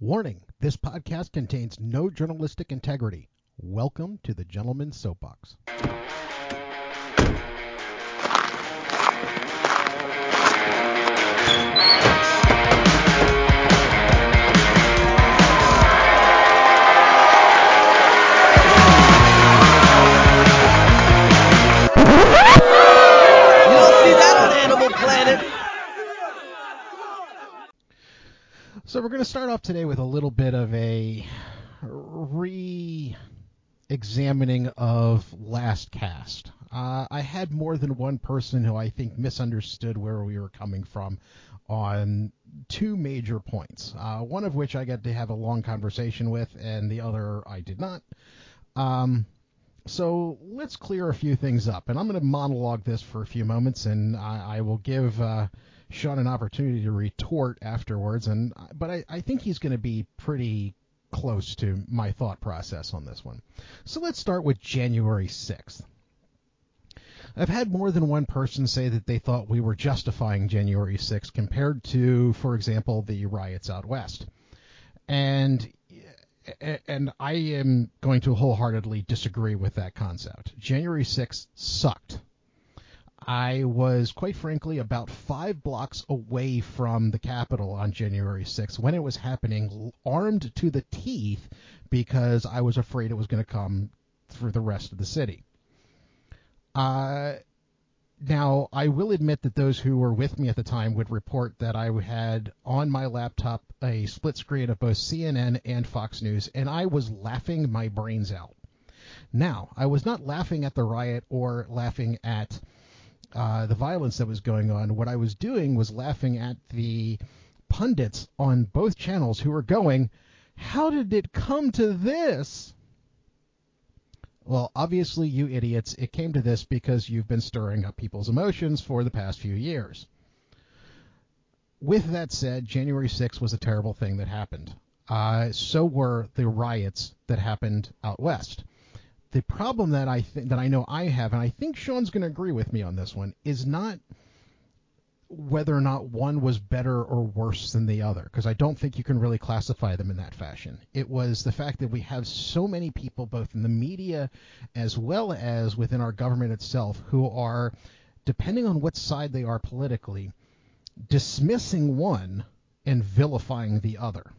Warning this podcast contains no journalistic integrity. Welcome to the Gentleman's Soapbox. So we're going to start off today with a little bit of a re-examining of last cast. Uh, I had more than one person who I think misunderstood where we were coming from on two major points. Uh, one of which I got to have a long conversation with, and the other I did not. Um, so let's clear a few things up, and I'm going to monologue this for a few moments, and I, I will give uh, Sean an opportunity to retort afterwards. And but I, I think he's going to be pretty close to my thought process on this one. So let's start with January 6th. I've had more than one person say that they thought we were justifying January 6th compared to, for example, the riots out west. And and I am going to wholeheartedly disagree with that concept. January 6th sucked. I was, quite frankly, about five blocks away from the Capitol on January 6th when it was happening, armed to the teeth because I was afraid it was going to come through the rest of the city. Uh, now, I will admit that those who were with me at the time would report that I had on my laptop a split screen of both CNN and Fox News, and I was laughing my brains out. Now, I was not laughing at the riot or laughing at uh, the violence that was going on. What I was doing was laughing at the pundits on both channels who were going, How did it come to this? Well, obviously, you idiots, it came to this because you've been stirring up people's emotions for the past few years. With that said, January 6th was a terrible thing that happened. Uh, so were the riots that happened out west. The problem that I th- that I know I have, and I think Sean's going to agree with me on this one, is not whether or not one was better or worse than the other, because I don't think you can really classify them in that fashion. It was the fact that we have so many people, both in the media as well as within our government itself, who are, depending on what side they are politically, dismissing one and vilifying the other,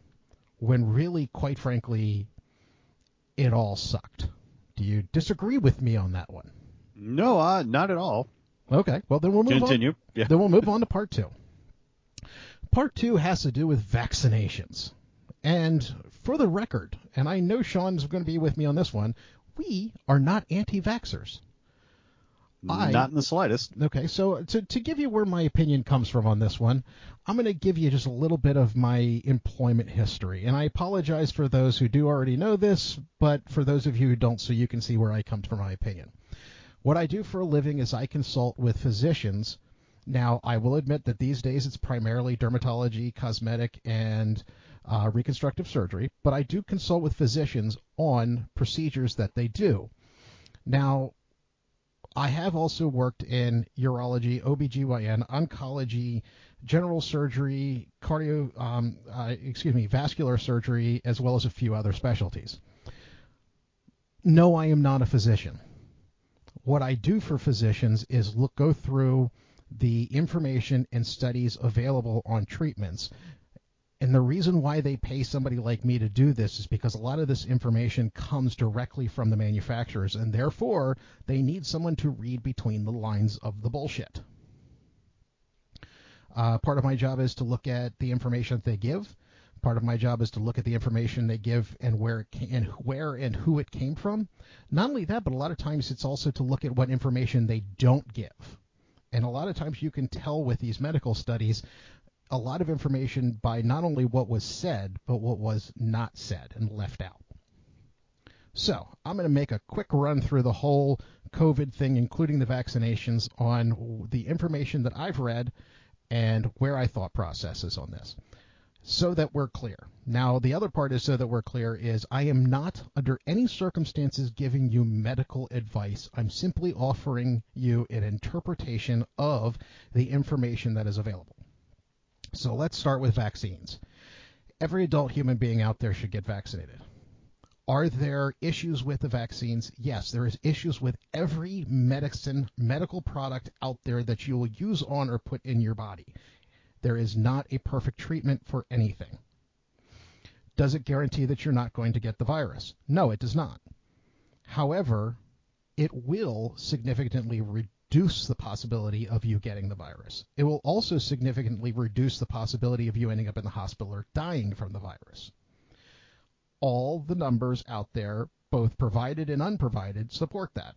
when really, quite frankly, it all sucked. Do you disagree with me on that one? No, uh, not at all. Okay, well then we'll move Continue. on. Yeah. Then we'll move on to part two. Part two has to do with vaccinations. And for the record, and I know Sean's going to be with me on this one, we are not anti-vaxxers. I- Not in the slightest. Okay, so to, to give you where my opinion comes from on this one, I'm going to give you just a little bit of my employment history. And I apologize for those who do already know this, but for those of you who don't, so you can see where I come from my opinion. What I do for a living is I consult with physicians. Now, I will admit that these days it's primarily dermatology, cosmetic, and uh, reconstructive surgery, but I do consult with physicians on procedures that they do. Now, I have also worked in urology, OBGYN, oncology, general surgery, cardio, um, uh, excuse me, vascular surgery, as well as a few other specialties. No, I am not a physician. What I do for physicians is look go through the information and studies available on treatments. And the reason why they pay somebody like me to do this is because a lot of this information comes directly from the manufacturers, and therefore they need someone to read between the lines of the bullshit. Uh, part of my job is to look at the information that they give. Part of my job is to look at the information they give and where it came, and where and who it came from. Not only that, but a lot of times it's also to look at what information they don't give. And a lot of times you can tell with these medical studies a lot of information by not only what was said, but what was not said and left out. So, I'm going to make a quick run through the whole COVID thing, including the vaccinations, on the information that I've read and where I thought processes on this so that we're clear. Now, the other part is so that we're clear is I am not under any circumstances giving you medical advice. I'm simply offering you an interpretation of the information that is available. So let's start with vaccines. every adult human being out there should get vaccinated. Are there issues with the vaccines? Yes, there is issues with every medicine medical product out there that you will use on or put in your body. There is not a perfect treatment for anything. Does it guarantee that you're not going to get the virus? No, it does not. However, it will significantly reduce the possibility of you getting the virus. It will also significantly reduce the possibility of you ending up in the hospital or dying from the virus all the numbers out there, both provided and unprovided, support that.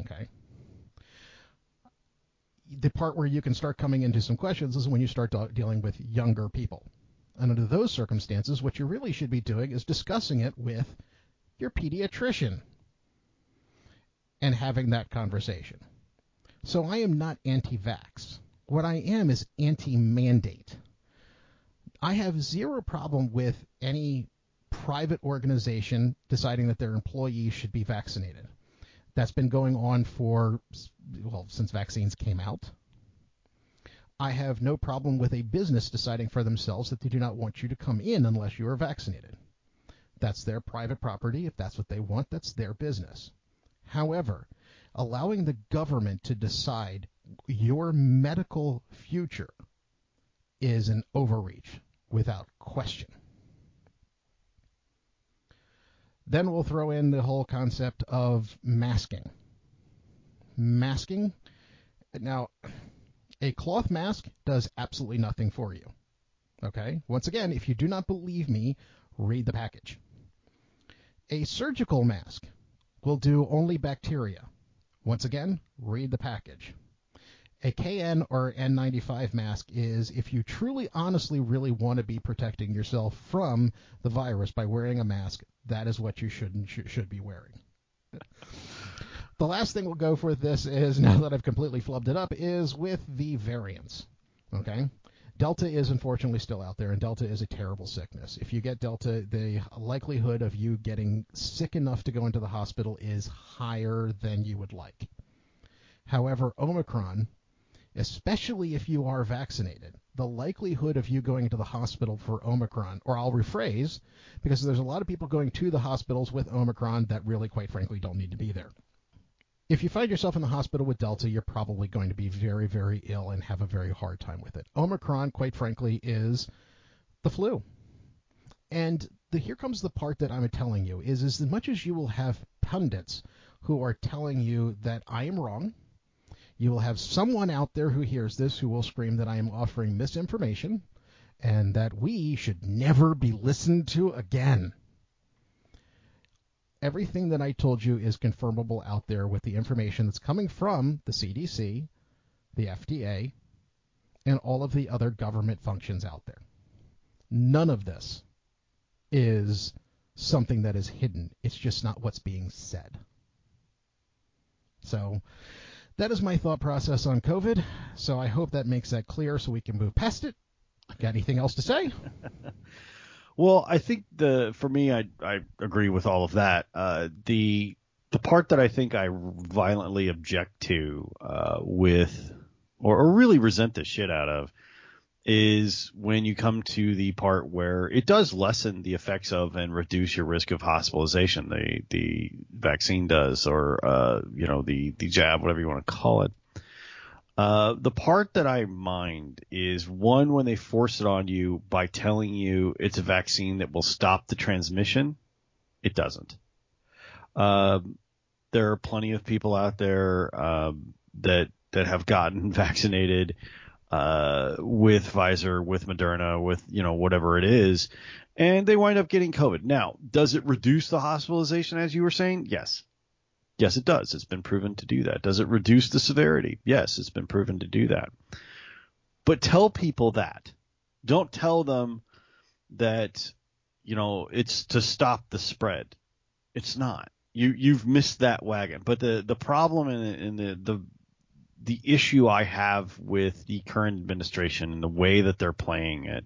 Okay. The part where you can start coming into some questions is when you start dealing with younger people. And under those circumstances, what you really should be doing is discussing it with your pediatrician and having that conversation. So I am not anti vax. What I am is anti mandate. I have zero problem with any private organization deciding that their employees should be vaccinated. That's been going on for, well, since vaccines came out. I have no problem with a business deciding for themselves that they do not want you to come in unless you are vaccinated. That's their private property. If that's what they want, that's their business. However, allowing the government to decide your medical future is an overreach without question. Then we'll throw in the whole concept of masking. Masking. Now, a cloth mask does absolutely nothing for you. Okay? Once again, if you do not believe me, read the package. A surgical mask will do only bacteria. Once again, read the package. A KN or N95 mask is if you truly, honestly, really want to be protecting yourself from the virus by wearing a mask, that is what you should should be wearing. The last thing we'll go for this is now that I've completely flubbed it up is with the variants. Okay. Delta is unfortunately still out there, and Delta is a terrible sickness. If you get Delta, the likelihood of you getting sick enough to go into the hospital is higher than you would like. However, Omicron especially if you are vaccinated, the likelihood of you going to the hospital for Omicron, or I'll rephrase, because there's a lot of people going to the hospitals with Omicron that really, quite frankly, don't need to be there. If you find yourself in the hospital with Delta, you're probably going to be very, very ill and have a very hard time with it. Omicron, quite frankly, is the flu. And the, here comes the part that I'm telling you is, as much as you will have pundits who are telling you that I am wrong, you will have someone out there who hears this who will scream that I am offering misinformation and that we should never be listened to again. Everything that I told you is confirmable out there with the information that's coming from the CDC, the FDA, and all of the other government functions out there. None of this is something that is hidden. It's just not what's being said. So that is my thought process on COVID. So I hope that makes that clear so we can move past it. Got anything else to say? well, I think the for me, I I agree with all of that. Uh, the the part that I think I violently object to uh, with or, or really resent the shit out of is when you come to the part where it does lessen the effects of and reduce your risk of hospitalization. The the vaccine does, or uh, you know the the jab, whatever you want to call it. Uh, the part that I mind is one when they force it on you by telling you it's a vaccine that will stop the transmission. It doesn't. Um, there are plenty of people out there um, that that have gotten vaccinated uh, with Pfizer, with Moderna, with you know whatever it is, and they wind up getting COVID. Now, does it reduce the hospitalization as you were saying? Yes. Yes, it does. It's been proven to do that. Does it reduce the severity? Yes, it's been proven to do that. But tell people that. Don't tell them that you know it's to stop the spread. It's not. You you've missed that wagon. But the the problem in the the the issue I have with the current administration and the way that they're playing it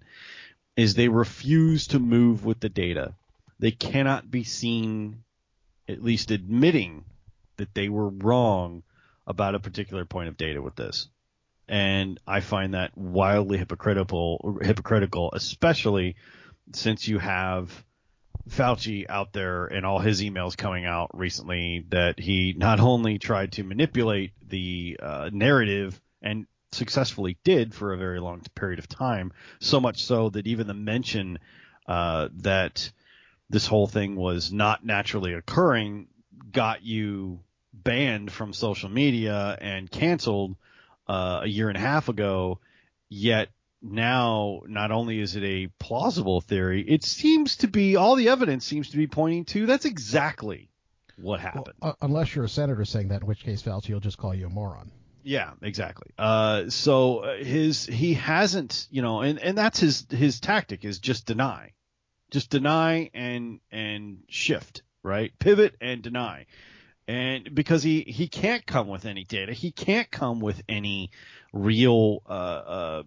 is they refuse to move with the data. They cannot be seen, at least admitting that they were wrong about a particular point of data with this. And I find that wildly hypocritical, hypocritical, especially since you have Fauci out there and all his emails coming out recently that he not only tried to manipulate the uh, narrative and successfully did for a very long period of time, so much so that even the mention uh, that this whole thing was not naturally occurring got you banned from social media and canceled uh, a year and a half ago. Yet now, not only is it a plausible theory, it seems to be all the evidence seems to be pointing to that's exactly what happened. Well, uh, unless you're a senator saying that, in which case Fauci will just call you a moron. Yeah, exactly. Uh, so uh, his he hasn't, you know, and and that's his his tactic is just deny, just deny and and shift, right? Pivot and deny, and because he he can't come with any data, he can't come with any real uh, uh,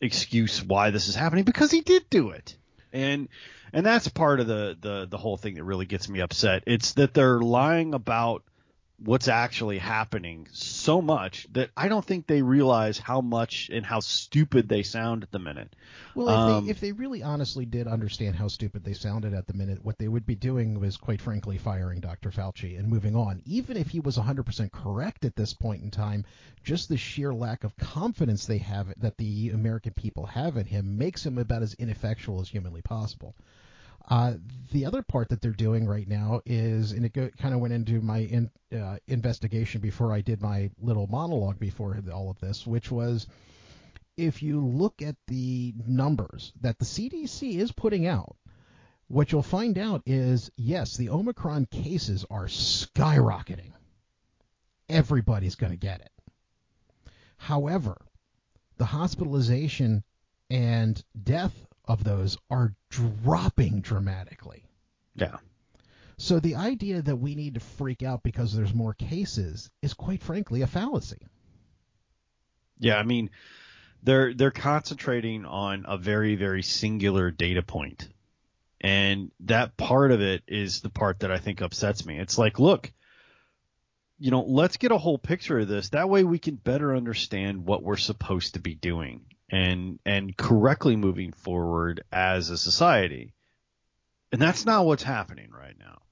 excuse why this is happening because he did do it, and and that's part of the the the whole thing that really gets me upset. It's that they're lying about what's actually happening so much that I don't think they realize how much and how stupid they sound at the minute. Well, if, Um, they, if they really honestly did understand how stupid they sounded at the minute, what they would be doing was, quite frankly, firing Dr. Fauci and moving on. Even if he was 100% correct at this point in time, just the sheer lack of confidence they have that the American people have in him makes him about as ineffectual as humanly possible. Uh, the other part that they're doing right now is, and it go, kind of went into my in, uh, investigation before I did my little monologue before all of this, which was if you look at the numbers that the CDC is putting out, what you'll find out is yes, the Omicron cases are skyrocketing. Everybody's going to get it. However, the hospitalization and death of those are dropping dramatically. Yeah. So the idea that we need to freak out because there's more cases is quite frankly a fallacy. Yeah, I mean, they're they're concentrating on a very very singular data point, and that part of it is the part that I think upsets me. It's like, look, you know, let's get a whole picture of this. That way, we can better understand what we're supposed to be doing and and correctly moving forward as a society. And that's not what's happening right now.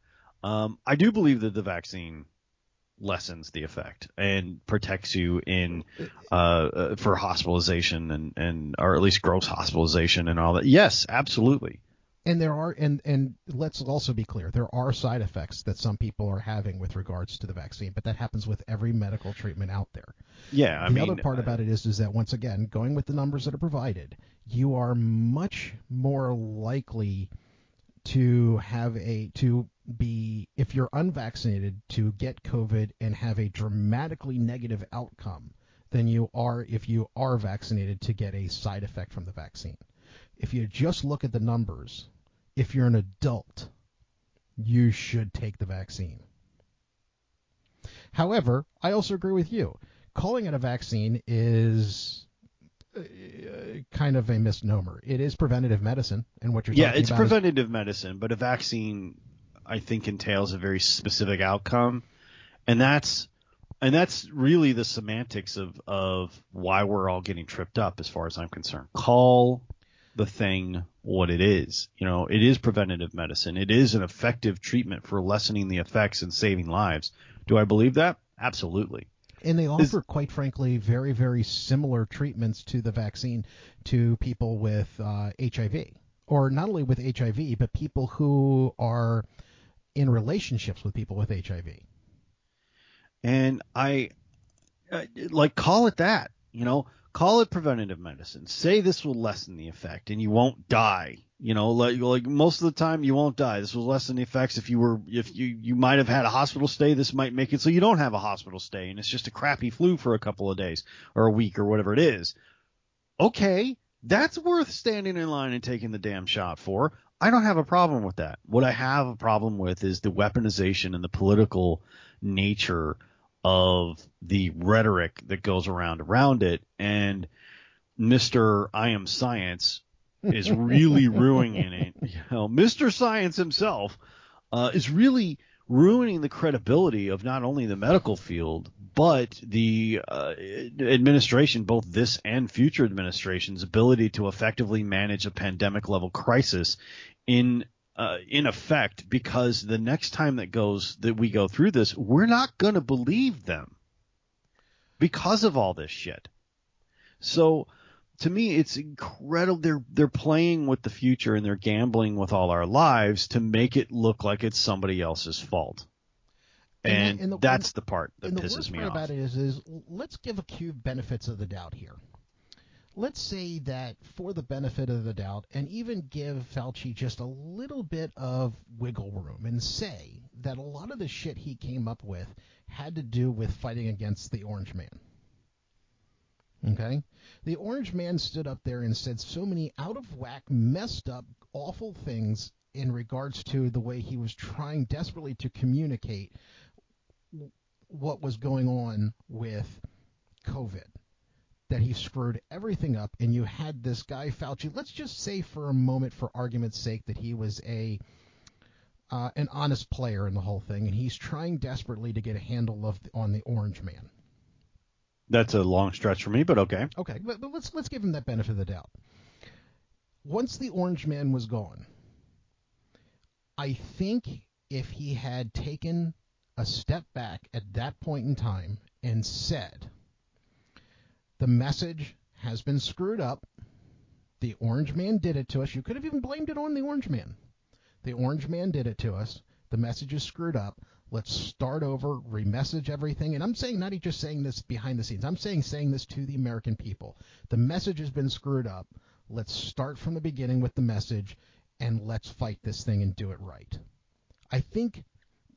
Um, I do believe that the vaccine lessens the effect and protects you in uh, uh, for hospitalization and and or at least gross hospitalization and all that. Yes, absolutely. And there are and and let's also be clear, there are side effects that some people are having with regards to the vaccine, but that happens with every medical treatment out there. Yeah, I the mean, other part uh, about it is is that once again, going with the numbers that are provided, you are much more likely to have a to be if you're unvaccinated to get COVID and have a dramatically negative outcome than you are if you are vaccinated to get a side effect from the vaccine. If you just look at the numbers, if you're an adult, you should take the vaccine. However, I also agree with you. Calling it a vaccine is uh, kind of a misnomer. It is preventative medicine, and what you're yeah, talking it's about is- preventative medicine, but a vaccine, I think, entails a very specific outcome, and that's and that's really the semantics of of why we're all getting tripped up, as far as I'm concerned. Call the thing what it is. You know, it is preventative medicine. It is an effective treatment for lessening the effects and saving lives. Do I believe that? Absolutely. And they Is- offer, quite frankly, very, very similar treatments to the vaccine to people with uh, HIV. Or not only with HIV, but people who are in relationships with people with HIV. and I uh, like call it that. You know, call it preventative medicine. Say this will lessen the effect, and you won't die. You know, like like most of the time you won't die. This will lessen the effects. If you were if you you might have had a hospital stay, this might make it so you don't have a hospital stay, and it's just a crappy flu for a couple of days or a week or whatever it is. Okay, that's worth standing in line and taking the damn shot for. I don't have a problem with that. What I have a problem with is the weaponization and the political nature of the rhetoric that goes around around it and Mr. I am science is really ruining it. You know, Mr. Science himself uh, is really ruining the credibility of not only the medical field but the uh, administration, both this and future administrations, ability to effectively manage a pandemic level crisis in uh, in effect, because the next time that goes that we go through this, we're not going to believe them because of all this shit. So to me, it's incredible. They're they're playing with the future and they're gambling with all our lives to make it look like it's somebody else's fault. And, the, and the, that's the part that and pisses me off. about it is, is let's give a cube benefits of the doubt here. Let's say that for the benefit of the doubt, and even give Fauci just a little bit of wiggle room, and say that a lot of the shit he came up with had to do with fighting against the Orange Man. Okay? The Orange Man stood up there and said so many out of whack, messed up, awful things in regards to the way he was trying desperately to communicate what was going on with COVID. That he screwed everything up, and you had this guy Fauci. Let's just say, for a moment, for argument's sake, that he was a uh, an honest player in the whole thing, and he's trying desperately to get a handle of on the Orange Man. That's a long stretch for me, but okay. Okay, but, but let's let's give him that benefit of the doubt. Once the Orange Man was gone, I think if he had taken a step back at that point in time and said, the message has been screwed up. The Orange Man did it to us. You could have even blamed it on the Orange Man. The Orange Man did it to us. The message is screwed up. Let's start over, remessage everything. And I'm saying not just saying this behind the scenes. I'm saying saying this to the American people. The message has been screwed up. Let's start from the beginning with the message and let's fight this thing and do it right. I think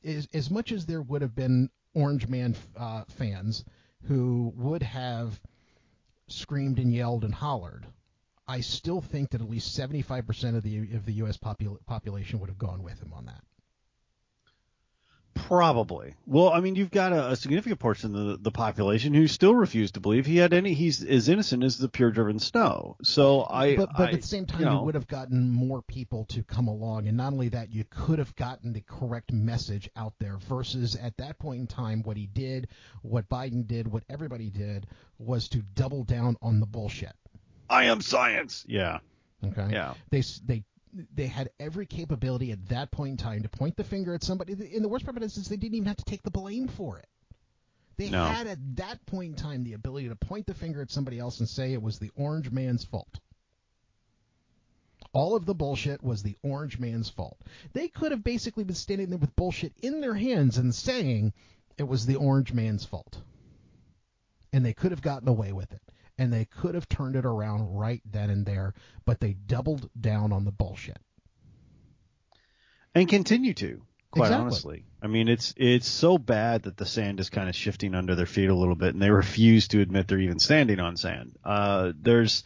as, as much as there would have been Orange Man uh, fans who would have screamed and yelled and hollered, I still think that at least 75% of the of the U.S. Popul- population would have gone with him on that. Probably. Well, I mean, you've got a, a significant portion of the, the population who still refuse to believe he had any. He's as innocent as the pure driven snow. So I. But, but I, at the same time, you, you, would have gotten more people to come along, and not only that, you could have gotten the correct message out there. Versus at that point in time, what he did, what Biden did, what everybody did, was to double down on the bullshit. I am science. Yeah. Okay. Yeah. They they they had every capability at that point in time to point the finger at somebody. And the worst part of it is they didn't even have to take the blame for it. They No. had at that point in time the ability to point the finger at somebody else and say it was the orange man's fault. All of the bullshit was the orange man's fault. They could have basically been standing there with bullshit in their hands and saying it was the orange man's fault. And they could have gotten away with it. And they could have turned it around right then and there, but they doubled down on the bullshit. and continue to quite Exactly. honestly i mean it's it's so bad that the sand is kind of shifting under their feet a little bit and they refuse to admit they're even standing on sand uh there's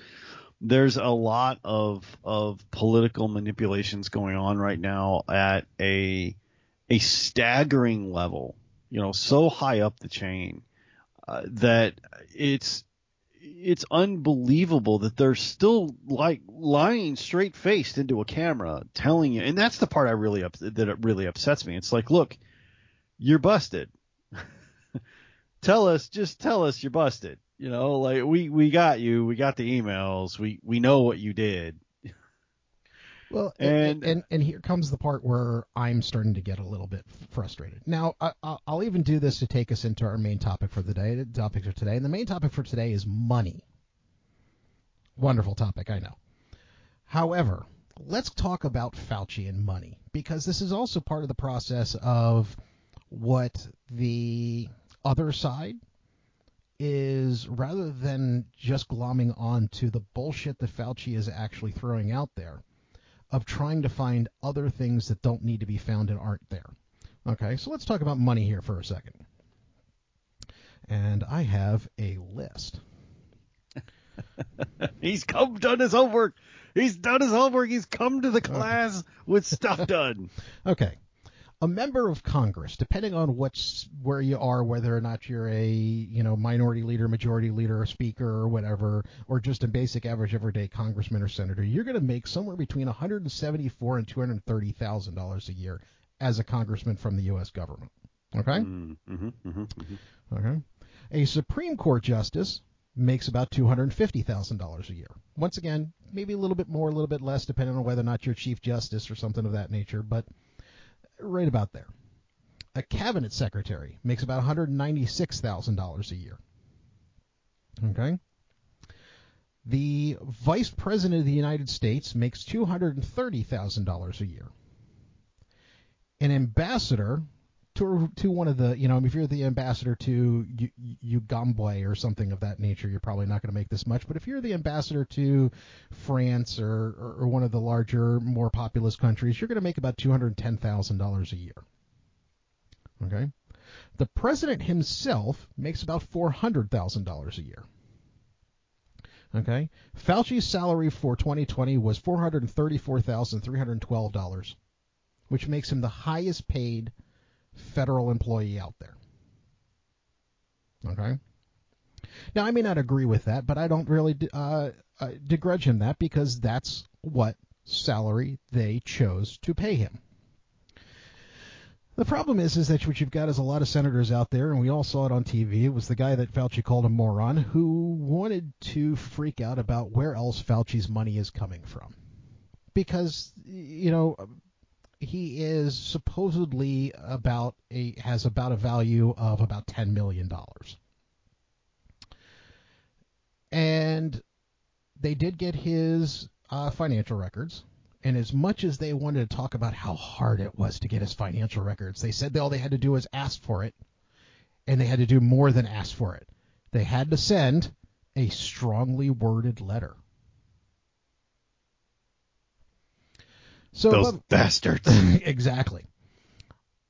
there's a lot of of political manipulations going on right now at a a staggering level you know so high up the chain uh, that it's it's unbelievable that they're still like lying straight faced into a camera telling you and that's the part I really up that it really upsets me. It's like, look, you're busted. tell us, just tell us you're busted. You know, like we we got you, we got the emails, we we know what you did. Well, And- and, and and here comes the part where I'm starting to get a little bit frustrated. Now, I, I- I'll even do this to take us into our main topic for the day. The topic for today, and the main topic for today is money. Wonderful topic, I know. However, let's talk about Fauci and money because this is also part of the process of what the other side is rather than just glomming on to the bullshit that Fauci is actually throwing out there of trying to find other things that don't need to be found and aren't there. Okay, so let's talk about money here for a second. And I have a list. He's come done his homework. He's done his homework. He's come to the class with stuff done. Okay. A member of Congress, depending on what's where you are, whether or not you're a you know minority leader, majority leader, a speaker, or whatever, or just a basic average everyday congressman or senator, you're going to make somewhere between 174 and 230 thousand dollars a year as a congressman from the U.S. government. Okay. Mm, mhm, mhm, mhm. Okay. A Supreme Court justice makes about $250,000 a year. Once again, maybe a little bit more, a little bit less, depending on whether or not you're Chief Justice or something of that nature, but right about there. A cabinet secretary makes about $196,000 a year. Okay? The vice president of the United States makes $230,000 a year. An ambassador to to one of the you know if you're the ambassador to Ugambwe or something of that nature, you're probably not going to make this much. But if you're the ambassador to France or, or, or one of the larger, more populous countries, you're going to make about two hundred ten thousand dollars a year. Okay, the president himself makes about four hundred thousand dollars a year. Okay, Fauci's salary for 2020 was four hundred thirty-four thousand three hundred twelve dollars, which makes him the highest paid federal employee out there. Okay? Now, I may not agree with that, but I don't really uh, uh, begrudge him that because that's what salary they chose to pay him. The problem is, is that what you've got is a lot of senators out there, and we all saw it on TV. It was the guy that Fauci called a moron who wanted to freak out about where else Fauci's money is coming from. Because, you know, he is supposedly about a has about a value of about ten million dollars. And they did get his uh, financial records. And as much as they wanted to talk about how hard it was to get his financial records, they said all they had to do was ask for it. And they had to do more than ask for it. They had to send a strongly worded letter. So those bastards. exactly.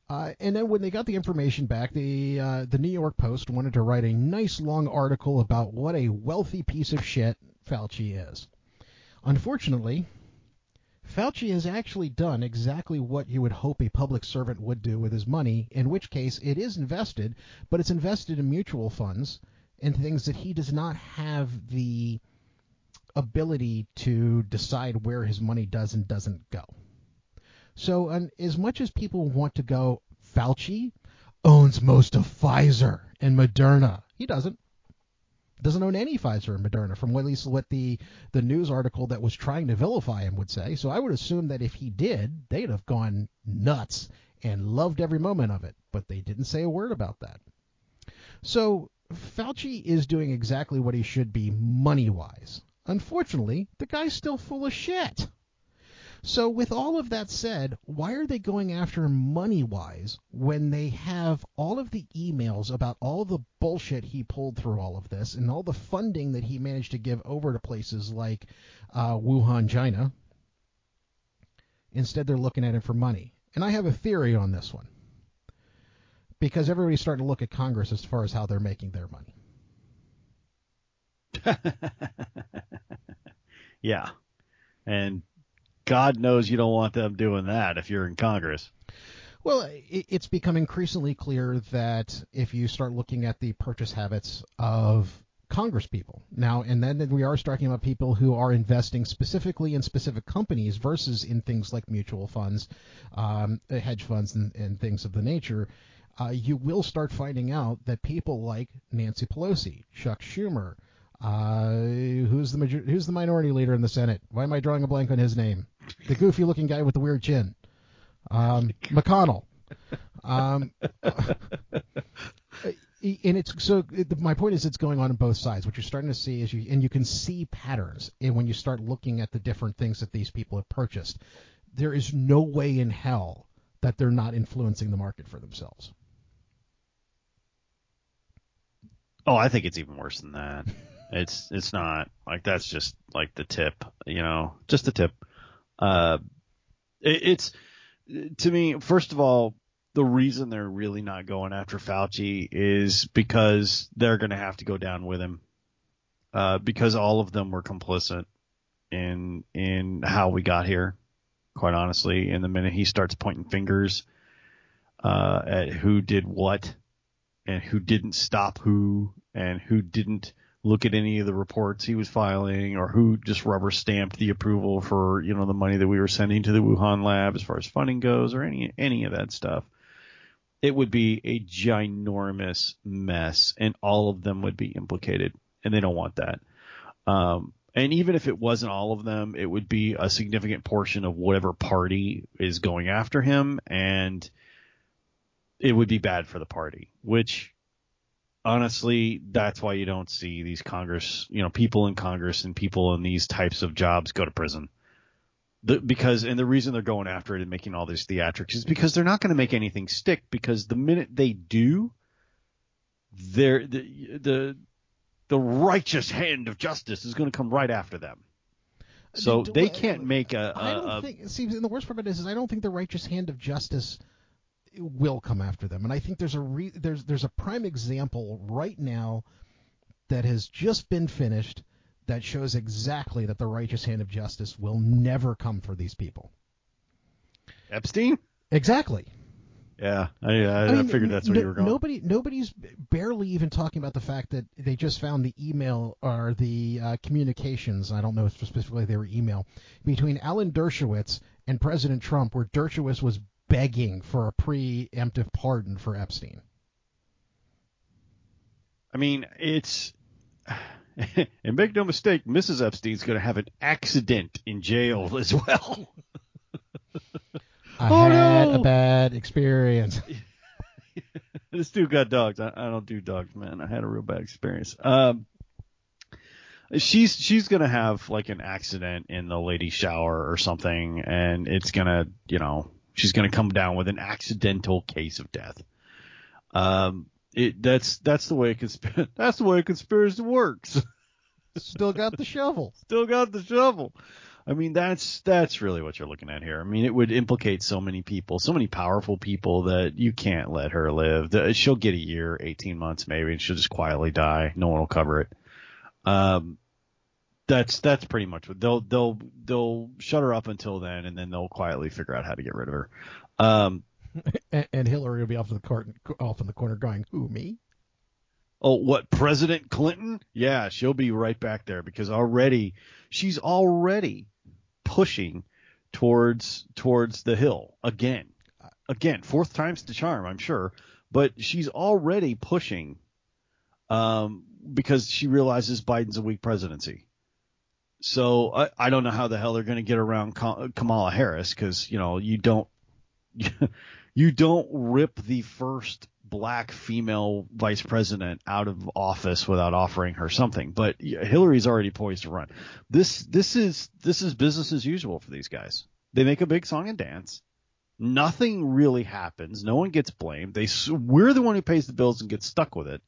Uh, and then when they got the information back, the uh, the New York Post wanted to write a nice long article about what a wealthy piece of shit Fauci is. Unfortunately, Fauci has actually done exactly what you would hope a public servant would do with his money, in which case it is invested, but it's invested in mutual funds and things that he does not have the ability to decide where his money does and doesn't go. So, as much as people want to go, Fauci owns most of Pfizer and Moderna. He doesn't. Doesn't own any Pfizer and Moderna, from at least what the the news article that was trying to vilify him would say. So I would assume that if he did, they'd have gone nuts and loved every moment of it. But they didn't say a word about that. So Fauci is doing exactly what he should be money wise. Unfortunately, the guy's still full of shit. So, with all of that said, why are they going after money wise when they have all of the emails about all the bullshit he pulled through all of this and all the funding that he managed to give over to places like uh, Wuhan, China? Instead, they're looking at him for money. And I have a theory on this one because everybody's starting to look at Congress as far as how they're making their money. yeah. And God knows you don't want them doing that if you're in Congress. Well, it's become increasingly clear that if you start looking at the purchase habits of Congress people now, and then we are talking about people who are investing specifically in specific companies versus in things like mutual funds, um, hedge funds, and, and, things of the nature. Uh, you will start finding out that people like Nancy Pelosi, Chuck Schumer, uh, who's the major- who's the minority leader in the Senate? Why am I drawing a blank on his name? The goofy looking guy with the weird chin. Um, McConnell. Um, and it's so it, my point is it's going on in both sides. What you're starting to see is you and you can see patterns and when you start looking at the different things that these people have purchased. There is no way in hell that they're not influencing the market for themselves. Oh, I think it's even worse than that. It's it's not like that's just like the tip, you know, just the tip. Uh, it, it's to me, first of all, the reason they're really not going after Fauci is because they're going to have to go down with him, uh, because all of them were complicit in in how we got here. Quite honestly, in the minute he starts pointing fingers uh, at who did what and who didn't stop who and who didn't look at any of the reports he was filing or who just rubber stamped the approval for, you know, the money that we were sending to the Wuhan lab as far as funding goes or any, any of that stuff. it would be a ginormous mess, and all of them would be implicated, and they don't want that. Um, and even if it wasn't all of them, it would be a significant portion of whatever party is going after him, and it would be bad for the party. Which, honestly, that's why you don't see these Congress, you know, people in Congress and people in these types of jobs go to prison. The, because and the reason they're going after it and making all these theatrics is because they're not going to make anything stick because the minute they do, they're the the the righteous hand of justice is going to come right after them. Uh, so Do- they can't make a, I don't a, a think. See, and the worst part of it is, is I don't think the righteous hand of justice will come after them, and I think there's a re, there's there's a prime example right now that has just been finished that shows exactly that the righteous hand of justice will never come for these people. Epstein. Exactly. Yeah, I, I, I, mean, figured that's where no- you were going. Nobody, nobody's barely even talking about the fact that they just found the email or the uh, communications. I don't know if specifically they were email between Alan Dershowitz and President Trump, where Dershowitz was begging for a preemptive pardon for Epstein. I mean, it's and make no mistake, Mrs. Epstein's going to have an accident in jail as well. I Oh, had no! a bad experience. this dude got dogs. I, I don't do dogs, man. I had a real bad experience. Um, she's she's gonna have like an accident in the lady shower or something, and it's gonna, you know, she's gonna come down with an accidental case of death. Um, it that's that's the way a consp- that's the way a conspiracy works. Still got the shovel. Still got the shovel. I mean, that's that's really what you're looking at here. I mean, it would implicate so many people, so many powerful people that you can't let her live. She'll get a year, 18 months maybe, and she'll just quietly die. No one will cover it. Um, that's that's pretty much what they'll they'll they'll shut her up until then, and then they'll quietly figure out how to get rid of her. Um, And, and Hillary will be off in the court, off in the corner, going, "Who me?" Oh, what President Clinton? Yeah, she'll be right back there because already she's already pushing towards towards the hill again. Again, fourth time's the charm, I'm sure, but she's already pushing um because she realizes Biden's a weak presidency. So I, I don't know how the hell they're going to get around Kamala Harris because you know you don't you don't rip the first black female vice president out of office without offering her something. But Hillary's already poised to run. This this is this is business as usual for these guys. They make a big song and dance. Nothing really happens. No one gets blamed. They we're the one who pays the bills and gets stuck with it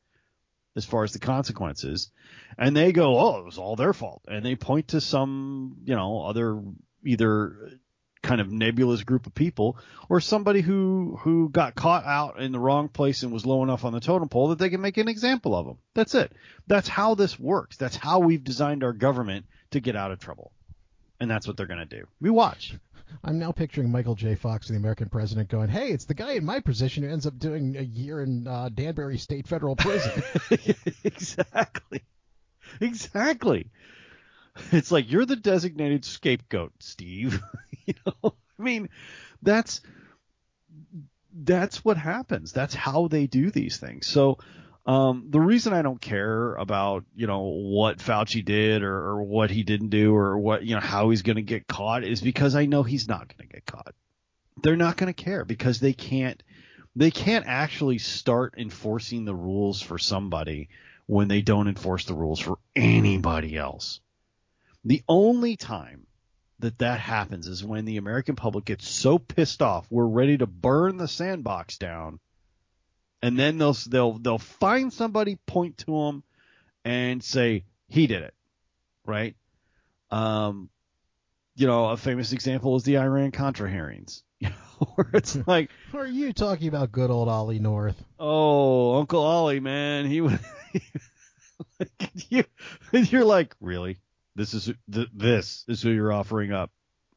as far as the consequences. And they go, "Oh, it was all their fault." And they point to some, you know, other either kind of nebulous group of people or somebody who who got caught out in the wrong place and was low enough on the totem pole that they can make an example of them. That's it. That's how this works. That's how we've designed our government to get out of trouble. And that's what they're going to do. We watch. I'm now picturing Michael J. Fox, the American president, going, "Hey, it's the guy in my position who ends up doing a year in uh, Danbury State Federal Prison." exactly. Exactly. It's like you're the designated scapegoat, Steve. you know, I mean, that's that's what happens. That's how they do these things. So, um, the reason I don't care about you know what Fauci did or, or what he didn't do or what you know how he's going to get caught is because I know he's not going to get caught. They're not going to care because they can't they can't actually start enforcing the rules for somebody when they don't enforce the rules for anybody else. The only time that that happens is when the American public gets so pissed off, we're ready to burn the sandbox down, and then they'll they'll they'll find somebody, point to them, and say he did it, right? Um, you know, a famous example is the Iran Contra hearings, you know, where it's like, Who are you talking about, good old Ollie North? oh, Uncle Ollie, man, he was. you, you're like, really? This is th- this is who you're offering up?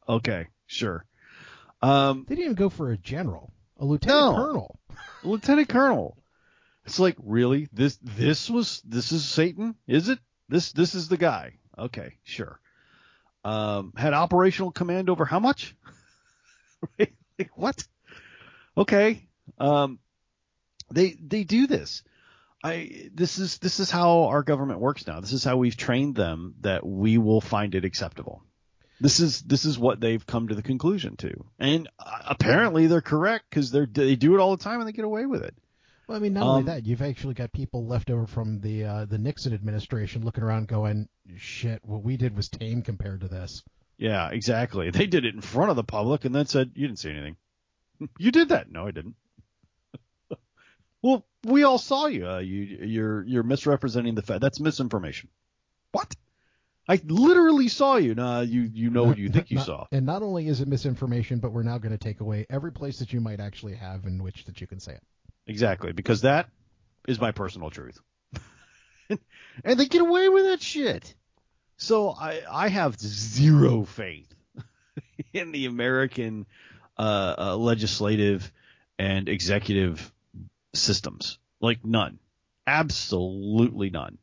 Okay, sure. Um, They didn't even go for a general, a lieutenant No. colonel. Lieutenant Colonel. It's like, really? This this was this is Satan? Is it? This this is the guy. Okay, sure. Um, had operational command over how much? Like, what? Okay. Um, They they do this. I this is this is how our government works now. This is how we've trained them that we will find it acceptable. This is this is what they've come to the conclusion to, and uh, apparently they're correct because they they do it all the time and they get away with it. Well, I mean, not only Um, that, you've actually got people left over from the uh, the Nixon administration looking around, going, "Shit, what we did was tame compared to this." Yeah, exactly. They did it in front of the public and then said, "You didn't say anything. you did that." No, I didn't. well, we all saw you. Uh, you you're you're misrepresenting the fact. That's misinformation. What? I literally saw you. Nah, you you know what you think you Not- saw. And not only is it misinformation, but we're now going to take away every place that you might actually have in which that you can say it. Exactly, because that is my personal truth. and they get away with that shit. So I I have zero faith in the American uh, uh, legislative and executive systems. Like none. Absolutely none.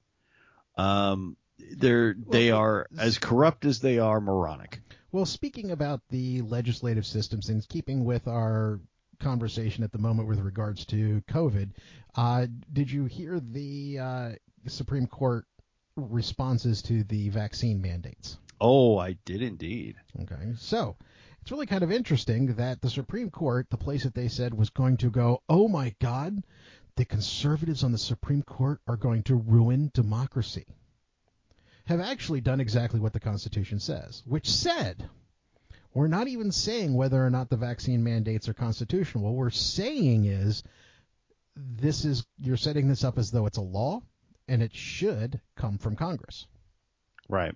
Um they're they are as corrupt as they are moronic. Well, speaking about the legislative systems, in keeping with our conversation at the moment with regards to COVID, uh, did you hear the uh, Supreme Court responses to the vaccine mandates? Oh, I did indeed. Okay, so it's really kind of interesting that the Supreme Court, the place that they said was going to go, oh my God, the conservatives on the Supreme Court are going to ruin democracy, have actually done exactly what the Constitution says, which said, we're not even saying whether or not the vaccine mandates are constitutional. What we're saying is, this is you're setting this up as though it's a law, and it should come from Congress Right.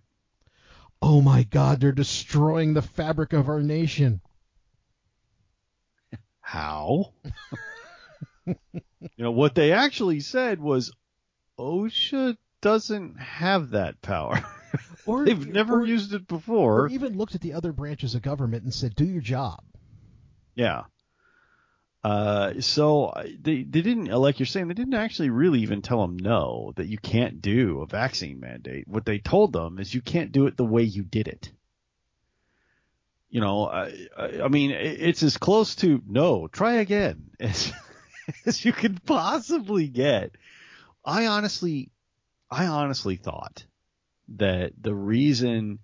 oh my God, they're destroying the fabric of our nation. How? you know, what they actually said was OSHA doesn't have that power. Or They've never or, used it before. or even looked at the other branches of government and said, "Do your job." Yeah. Uh, so they they didn't like you're saying they didn't actually really even tell them no that you can't do a vaccine mandate. What they told them is you can't do it the way you did it. You know, I I, I mean it's as close to no, try again as as you could possibly get. I honestly I honestly thought that the reason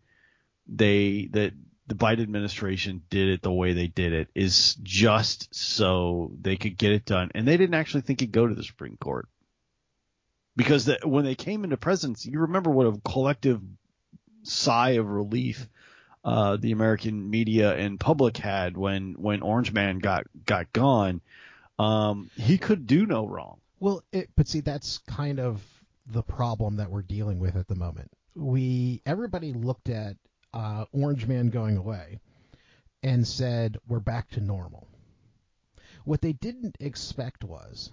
they that the Biden administration did it the way they did it is just so they could get it done, and they didn't actually think it'd go to the Supreme Court because the, when they came into presidency, you remember what a collective sigh of relief uh, the American media and public had when when Orange Man got got gone. Um, he could do no wrong. Well, it, but see, that's kind of the problem that we're dealing with at the moment. We everybody looked at uh, Orange Man going away and said we're back to normal. What they didn't expect was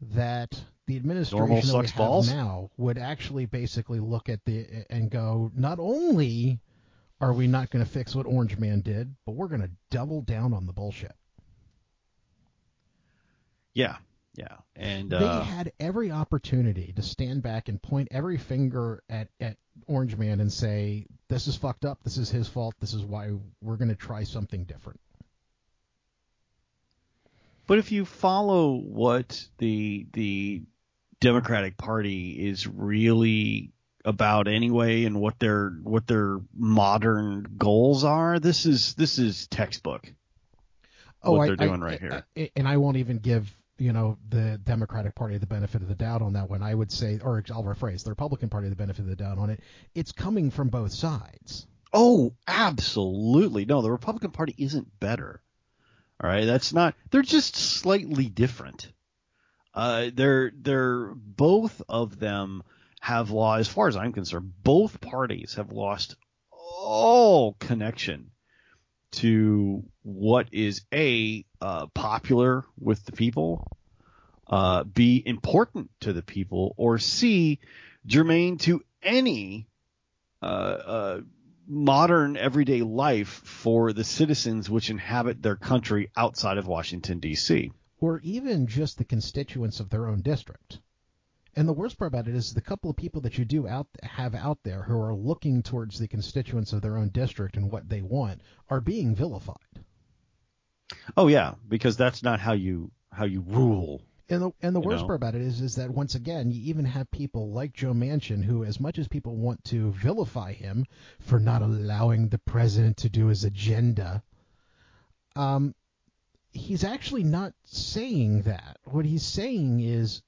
that the administration Normal that we have balls? now would actually basically look at the and go, not only are we not going to fix what Orange Man did, but we're going to double down on the bullshit. Yeah, yeah, and they uh, had every opportunity to stand back and point every finger at, at Orange Man and say, this is fucked up, this is his fault, this is why we're going to try something different. But if you follow what the the Democratic Party is really about anyway and what their what their modern goals are, this is this is textbook. what they're doing right here. I- and I won't even give you know the Democratic Party the benefit of the doubt on that one. I would say, or I'll rephrase, the Republican Party the benefit of the doubt on it. It's coming from both sides. Oh, absolutely. No, the Republican Party isn't better. All right, that's not. They're just slightly different. Uh, they're they're both of them have lost, as far as I'm concerned, both parties have lost all connection to what is a uh, popular with the people, uh, b important to the people, or c germane to any uh, uh, modern everyday life for the citizens which inhabit their country outside of Washington D.C. or even just the constituents of their own district. And the worst part about it is the couple of people that you do out have out there who are looking towards the constituents of their own district and what they want are being vilified. Oh yeah, because that's not how you how you rule. And the and the worst know? part about it is is that once again you even have people like Joe Manchin who, as much as people want to vilify him for not allowing the president to do his agenda, um, he's actually not saying that. What he's saying is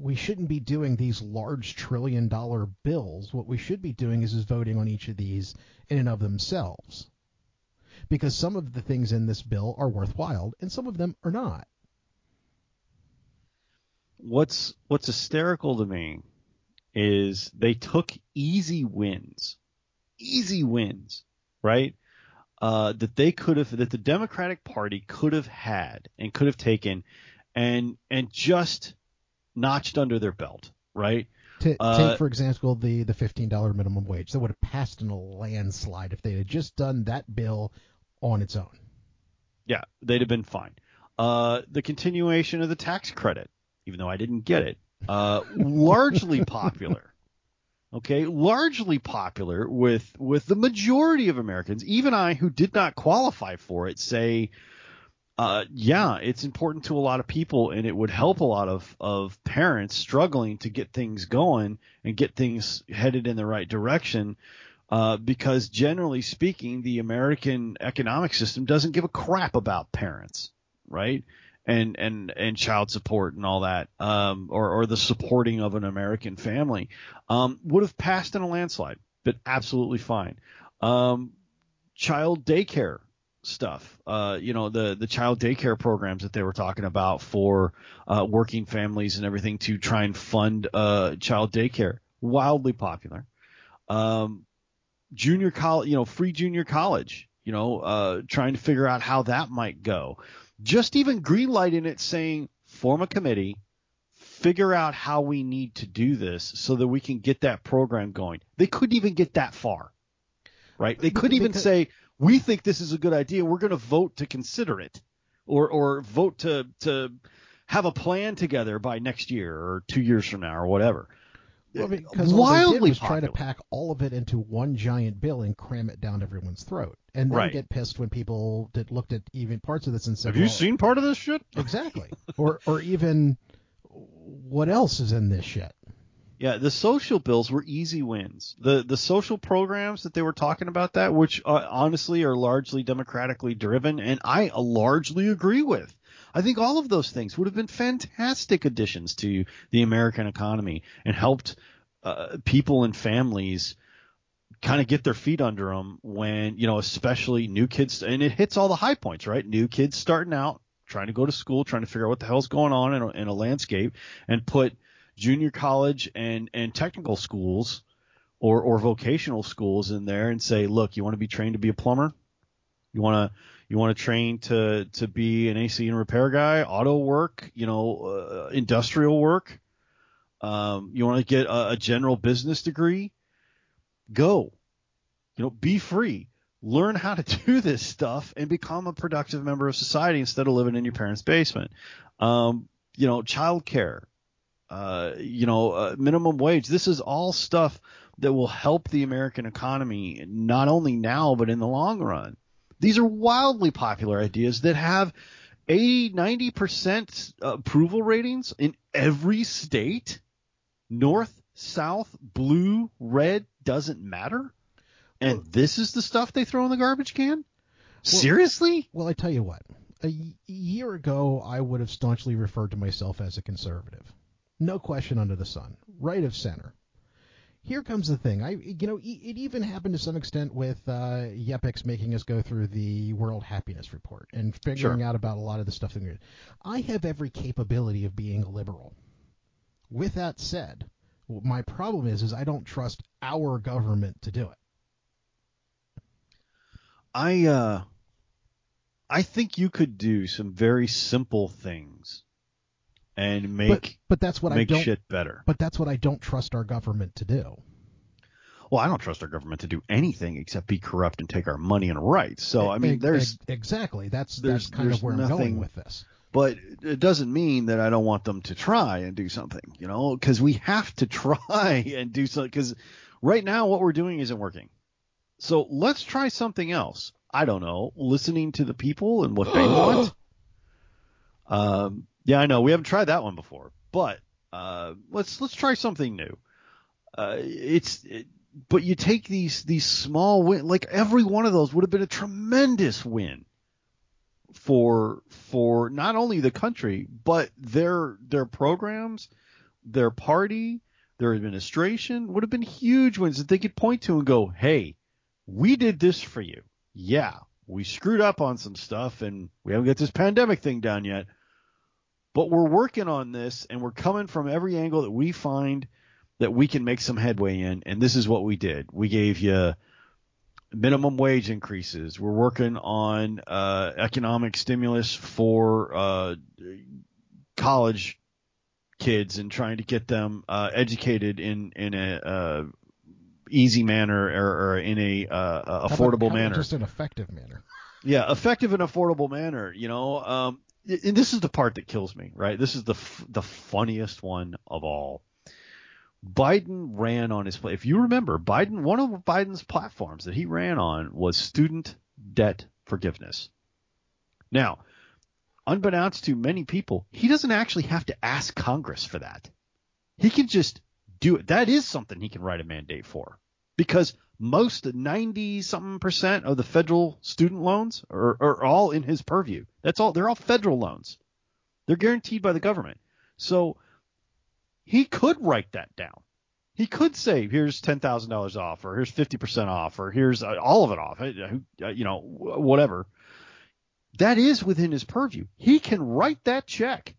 we shouldn't be doing these large trillion dollar bills. What we should be doing is is voting on each of these in and of themselves. Because some of the things in this bill are worthwhile and some of them are not. what's what's hysterical to me is they took easy wins, easy wins, right? Uh, that they could have, that the Democratic Party could have had and could have taken, and and just notched under their belt, right? Ta Uh, take for example the the fifteen dollar minimum wage. That would have passed in a landslide if they had just done that bill on its own. Yeah, they'd have been fine. Uh, the continuation of the tax credit, even though I didn't get it, uh, largely popular. Okay, largely popular with with the majority of Americans. Even I, who did not qualify for it, say, uh, yeah, it's important to a lot of people, and it would help a lot of of parents struggling to get things going and get things headed in the right direction. Uh, because generally speaking, the American economic system doesn't give a crap about parents, right? And and and child support and all that, um, or or the supporting of an American family, um, would have passed in a landslide, but absolutely fine. Um, child daycare stuff, uh, you know, the the child daycare programs that they were talking about for uh, working families and everything to try and fund uh, child daycare, wildly popular. Um, junior college, you know, free junior college, you know, uh, trying to figure out how that might go. Just even greenlighting it saying form a committee, figure out how we need to do this so that we can get that program going. They couldn't even get that far, right? They couldn't even Because- say, we think this is a good idea. We're going to vote to consider it or, or vote to, to have a plan together by next year or two years from now or whatever. Well, because all they did Wildly was try to pack all of it into one giant bill and cram it down everyone's throat, and then Right. get pissed when people that looked at even parts of this and said, Have you well, seen part of this shit? exactly, or or even what else is in this shit? Yeah, the social bills were easy wins. The the social programs that they were talking about that, which uh, honestly are largely democratically driven, and I uh, largely agree with. I think all of those things would have been fantastic additions to the American economy and helped uh, people and families kind of get their feet under them when you know, especially new kids, and it hits all the high points, right? New kids starting out, trying to go to school, trying to figure out what the hell's going on in a, in a landscape, and put junior college and and technical schools or or vocational schools in there and say, look, you want to be trained to be a plumber? You want to you want to train to to be an AC and repair guy, auto work, you know, uh, industrial work. Um, you want to get a, a general business degree? Go. You know, be free. Learn how to do this stuff and become a productive member of society instead of living in your parents' basement. Um, you know, childcare, uh, you know, uh, minimum wage. This is all stuff that will help the American economy not only now but in the long run. These are wildly popular ideas that have 80, 90% approval ratings in every state. North, south, blue, red doesn't matter. And Well- this is the stuff they throw in the garbage can? Seriously? Well, I tell you what. A year ago, I would have staunchly referred to myself as a conservative. No question under the sun. Right of center. Here comes the thing. I, you know, it even happened to some extent with uh, Yepix making us go through the World Happiness Report and figuring Sure. out about a lot of the stuff that. I have every capability of being a liberal. With that said, my problem is, is I don't trust our government to do it. I uh I think you could do some very simple things and make But, but that's what I make don't. shit better. But that's what I don't trust our government to do. Well, I don't trust our government to do anything except be corrupt and take our money and rights. So I mean, there's exactly that's there's- that's kind there's of where I'm nothing- going with this. but it doesn't mean that I don't want them to try and do something, you know, because we have to try and do something. Because right now, what we're doing isn't working. So let's try something else. I don't know, listening to the people and what they want. Um, Yeah, I know. We haven't tried that one before, but uh, let's let's try something new. Uh, it's it, but you take these these small win like every one of those would have been a tremendous win for for not only the country but their their programs, their party, their administration would have been huge wins that they could point to and go, "Hey, we did this for you." Yeah, we screwed up on some stuff and we haven't got this pandemic thing done yet. But we're working on this and we're coming from every angle that we find that we can make some headway in. And this is what we did. We gave you minimum wage increases. We're working on uh, economic stimulus for uh, college kids and trying to get them uh, educated in in a uh, easy manner or, or in a uh, affordable about manner. Just an effective manner. Yeah, effective and affordable manner. You know, um, and this is the part that kills me. Right, this is the f- the funniest one of all. Biden ran on his play. If you remember, Biden one of Biden's platforms that he ran on was student debt forgiveness. Now, unbeknownst to many people, he doesn't actually have to ask Congress for that. He can just do it. That is something he can write a mandate for because most 90 something percent of the federal student loans are, are all in his purview. That's all. They're all federal loans. They're guaranteed by the government. So he could write that down. He could say, here's $10,000 off, or here's 50% off, or here's uh, all of it off, uh, you know, whatever. That is within his purview. He can write that check.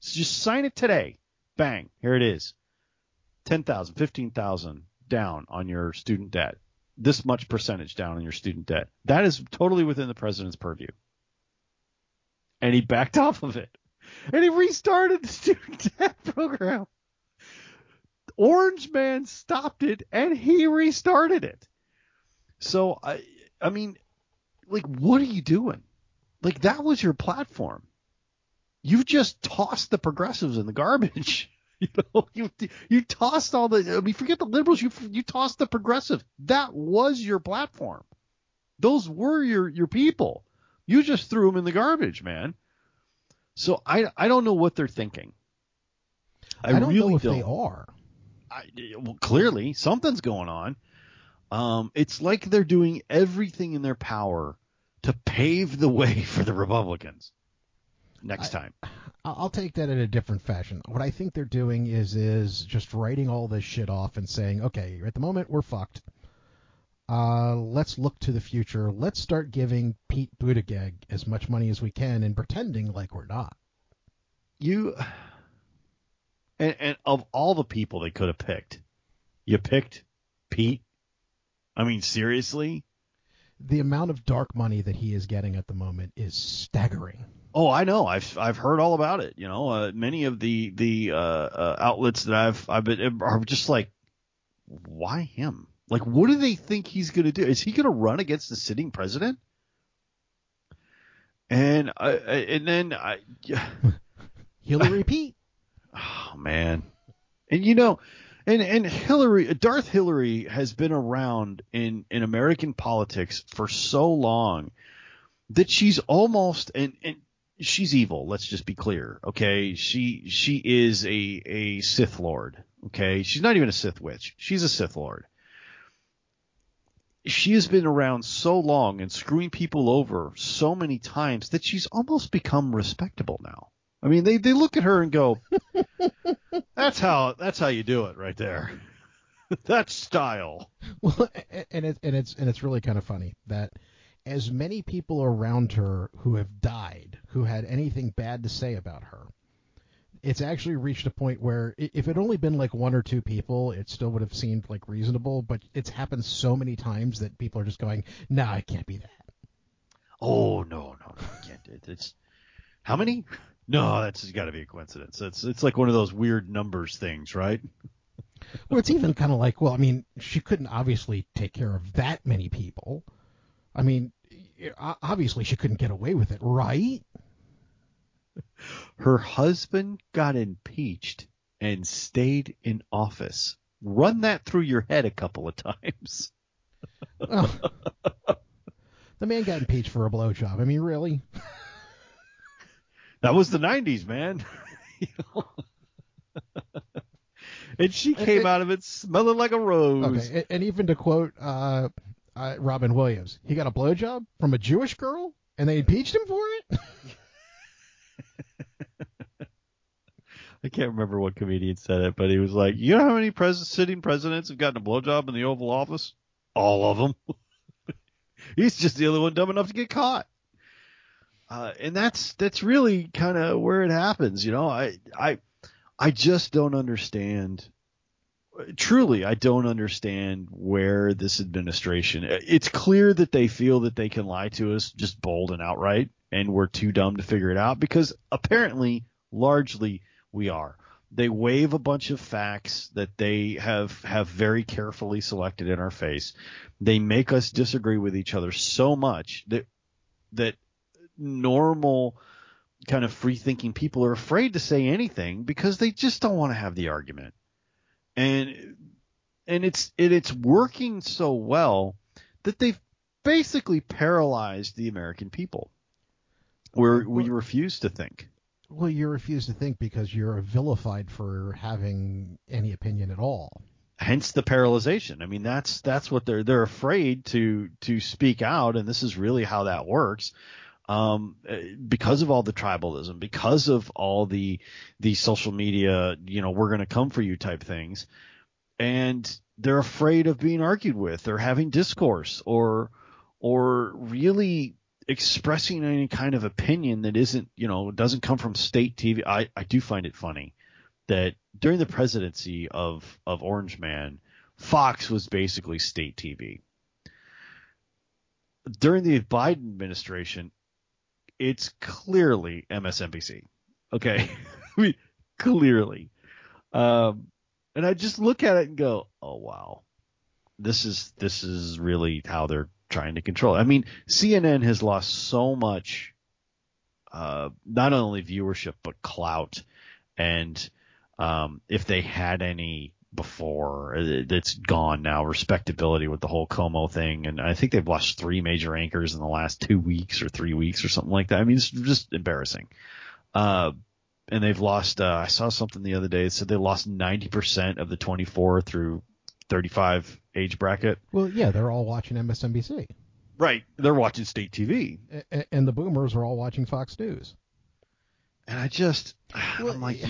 So just sign it today. Bang. Here it is. 10,000, 15,000 down on your student debt. This much percentage down on your student debt. That is totally within the president's purview. And he backed off of it. And he restarted the student debt program. Orange Man stopped it and he restarted it. So I I mean like what are you doing? Like that was your platform. You've just tossed the progressives in the garbage. You know, you you tossed all the. I mean, forget the liberals. You you tossed the progressive. That was your platform. Those were your your people. You just threw them in the garbage, man. So I I don't know what they're thinking. I, I don't really know if don't. they are. I, well, clearly something's going on. Um, it's like they're doing everything in their power to pave the way for the Republicans next I, time. I'll take that in a different fashion. What I think they're doing is is just writing all this shit off and saying, okay, at the moment we're fucked. Uh, let's look to the future. Let's start giving Pete Buttigieg as much money as we can and pretending like we're not. You and, and of all the people they could have picked, you picked Pete. I mean, seriously? The amount of dark money that he is getting at the moment is staggering. Oh, I know. I've I've heard all about it. You know, uh, many of the the uh, uh, outlets that I've I've been are just like, why him? Like, what do they think he's going to do? Is he going to run against the sitting president? And I, and then I, Hillary Pete. Oh man, and you know, and and Hillary, Darth Hillary has been around in in American politics for so long that she's almost and and she's evil. Let's just be clear, okay? She she is a a Sith Lord, okay? She's not even a Sith witch. She's a Sith Lord. She has been around so long and screwing people over so many times that she's almost become respectable now. I mean, they they look at her and go, "That's how that's how you do it right there." That's style. Well, and it, and it's and it's really kind of funny that as many people around her who have died who had anything bad to say about her. It's actually reached a point where if it only been like one or two people, it still would have seemed like reasonable, but it's happened so many times that people are just going, "Nah, it can't be that." Oh no, no, no, I can't. It's how many? No, that's got to be a coincidence. It's it's like one of those weird numbers things, right? well, it's even kind of like, well, I mean, she couldn't obviously take care of that many people. I mean, obviously she couldn't get away with it, right? Her husband got impeached and stayed in office. Run that through your head a couple of times. oh. The man got impeached for a blowjob. I mean, really? That was the '90s, man. and she came out of it smelling like a rose. Okay, and even to quote uh, uh, Robin Williams, he got a blowjob from a Jewish girl, and they impeached him for it. I can't remember what comedian said it, but he was like, "You know how many pres- sitting presidents have gotten a blowjob in the Oval Office? All of them. He's just the only one dumb enough to get caught." Uh, and that's that's really kind of where it happens, you know. I I I just don't understand. Truly, I don't understand where this administration. It's clear that they feel that they can lie to us just bold and outright, and we're too dumb to figure it out because apparently, largely, we are. They wave a bunch of facts that they have have very carefully selected in our face. They make us disagree with each other so much that that normal kind of free thinking people are afraid to say anything because they just don't want to have the argument. And and it's it, it's working so well that they've basically paralyzed the American people. Where we refuse to think. Well, you refuse to think because you're vilified for having any opinion at all. Hence the paralyzation. I mean, that's that's what they're they're afraid to to speak out, and this is really how that works. Um, because of all the tribalism, because of all the the social media, you know, we're going to come for you type things, and they're afraid of being argued with, or having discourse, or or really expressing any kind of opinion that isn't, you know, doesn't come from state TV. I, I do find it funny that during the presidency of, of Orange Man, Fox was basically state TV. During the Biden administration, it's clearly MSNBC. Okay. I mean, clearly. Um, and I just look at it and go, oh wow, this is, this is really how they're trying to control. I mean, CNN has lost so much, uh, not only viewership but clout, and um, if they had any before, it's gone now. Respectability with the whole Cuomo thing, and I think they've lost three major anchors in the last two weeks or three weeks or something like that. I mean, it's just embarrassing. Uh, and they've lost. Uh, I saw something the other day that said they lost 90% of the 24 through 35 age bracket. Well, yeah, they're all watching MSNBC. Right. They're watching state TV. And the boomers are all watching Fox News. And I just, well, I'm like,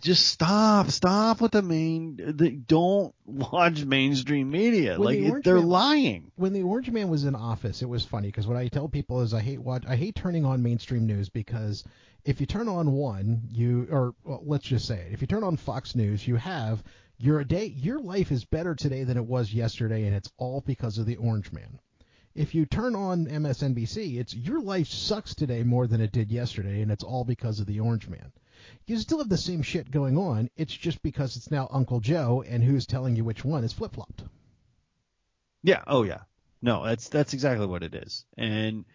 just stop, stop with the main. The, don't watch mainstream media. When like the they're Man, lying. When the Orange Man was in office, it was funny because what I tell people is I hate watch, I hate turning on mainstream news because if you turn on one, you or well, let's just say it, if you turn on Fox News, you have your day, your life is better today than it was yesterday, and it's all because of the Orange Man. If you turn on MSNBC, it's your life sucks today more than it did yesterday, and it's all because of the Orange Man. You still have the same shit going on. It's just because it's now Uncle Joe, and who's telling you which one is flip flopped. Yeah. Oh yeah. No, that's that's exactly what it is, and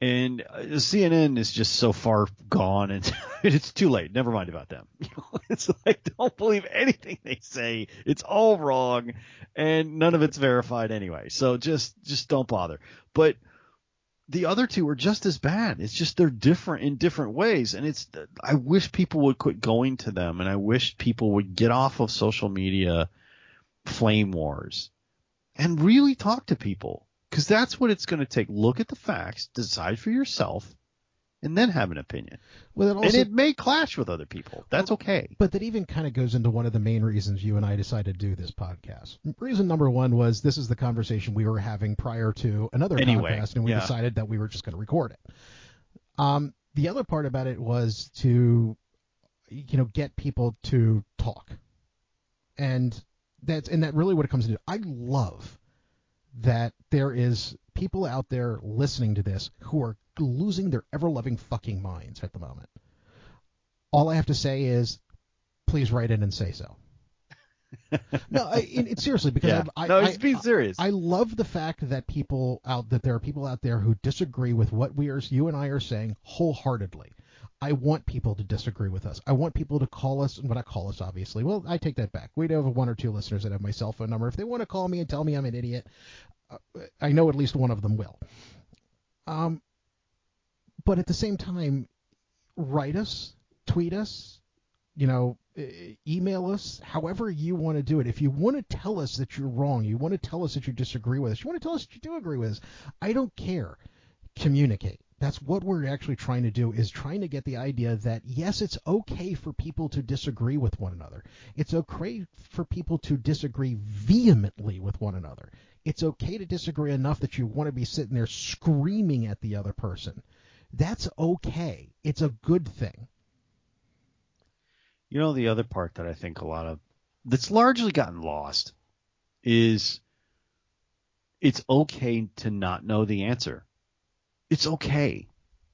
and uh, CNN is just so far gone, and it's too late. Never mind about them. it's like don't believe anything they say. It's all wrong, and none of it's verified anyway. So just just don't bother. But the other two are just as bad. It's just they're different in different ways, and it's. I wish people would quit going to them, and I wish people would get off of social media flame wars and really talk to people because that's what it's going to take. Look at the facts, decide for yourself, and then have an opinion. Well, also, and it may clash with other people. That's okay. But that even kind of goes into one of the main reasons you and I decided to do this podcast. Reason number one was this is the conversation we were having prior to another anyway, podcast, and we yeah. decided that we were just going to record it. Um, the other part about it was to, you know, get people to talk, and that's and that really what it comes to. I love that there is people out there listening to this who are losing their ever loving fucking minds at the moment. All I have to say is, please write in and say so. no, I, it, it, seriously because yeah. I, no, it's being serious. I, I love the fact that people out that there are people out there who disagree with what we are, you and I are saying wholeheartedly. I want people to disagree with us. I want people to call us, but not call us, obviously. Well, I take that back. We do have one or two listeners that have my cell phone number. If they want to call me and tell me I'm an idiot, uh, I know at least one of them will. Um, but at the same time, write us, tweet us, you know, email us, however you want to do it. If you want to tell us that you're wrong, you want to tell us that you disagree with us, you want to tell us that you do agree with us, I don't care. Communicate. That's what we're actually trying to do is trying to get the idea that yes, it's okay for people to disagree with one another. It's okay for people to disagree vehemently with one another. It's okay to disagree enough that you want to be sitting there screaming at the other person. That's okay. It's a good thing. You know, the other part that I think a lot of that's largely gotten lost is it's okay to not know the answer. It's okay.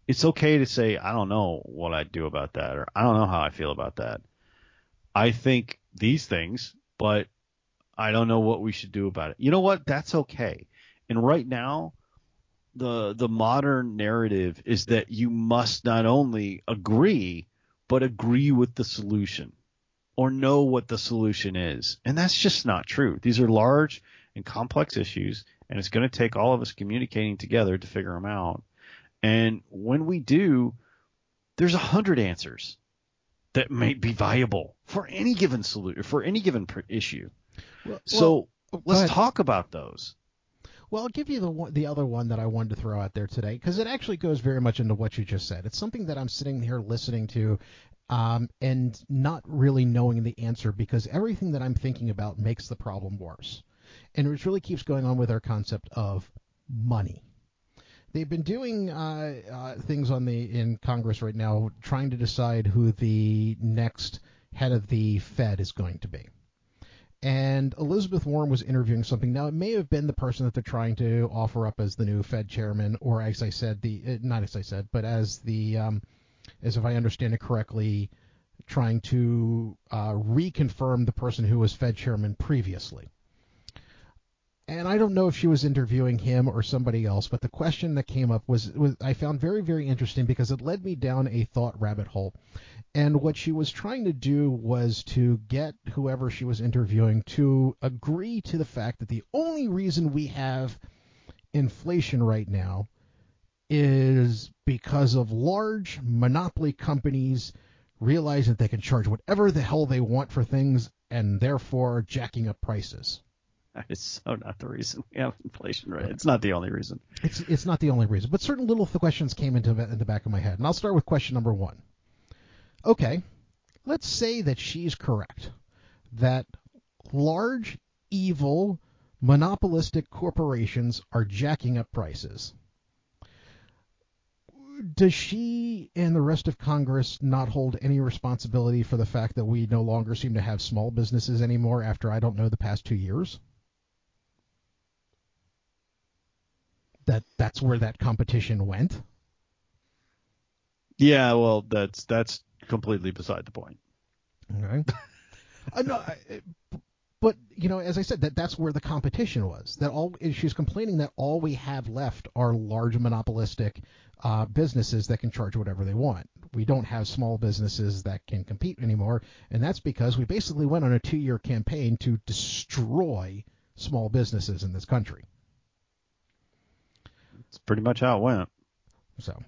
It's okay to say, I don't know what I'd do about that, or I don't know how I feel about that. I think these things, but I don't know what we should do about it. You know what? That's okay. And right now, the the modern narrative is that you must not only agree, but agree with the solution or know what the solution is. And that's just not true. These are large and complex issues, and it's going to take all of us communicating together to figure them out. And when we do, there's a hundred answers that may be viable for any given solution, for any given pr- issue. Well, So well, let's ahead. talk about those. Well, I'll give you the the other one that I wanted to throw out there today because it actually goes very much into what you just said. It's something that I'm sitting here listening to um, and not really knowing the answer because everything that I'm thinking about makes the problem worse. And it really keeps going on with our concept of money. They've been doing uh, uh, things on the in Congress right now, trying to decide who the next head of the Fed is going to be and Elizabeth Warren was interviewing something. Now, it may have been the person that they're trying to offer up as the new Fed chairman, or as I said, the uh, not as I said, but as the um, as if I understand it correctly, trying to uh, reconfirm the person who was Fed chairman previously. And I don't know if she was interviewing him or somebody else, but the question that came up was, was I found very, very interesting because it led me down a thought rabbit hole. And what she was trying to do was to get whoever she was interviewing to agree to the fact that the only reason we have inflation right now is because of large monopoly companies realizing that they can charge whatever the hell they want for things and therefore jacking up prices. That is so not the reason we have inflation right. It's not the only reason. It's it's not the only reason, but certain little questions came into in the back of my head, and I'll start with question number one. Okay, let's say that she's correct, that large, evil, monopolistic corporations are jacking up prices. Does she and the rest of Congress not hold any responsibility for the fact that we no longer seem to have small businesses anymore after I don't know the past two years? That that's where that competition went. Yeah, well, that's that's completely beside the point. Okay. uh, no, I, but you know, as I said, that that's where the competition was. That all she's complaining that all we have left are large monopolistic uh, businesses that can charge whatever they want. We don't have small businesses that can compete anymore, and that's because we basically went on a two-year campaign to destroy small businesses in this country. It's pretty much how it went. So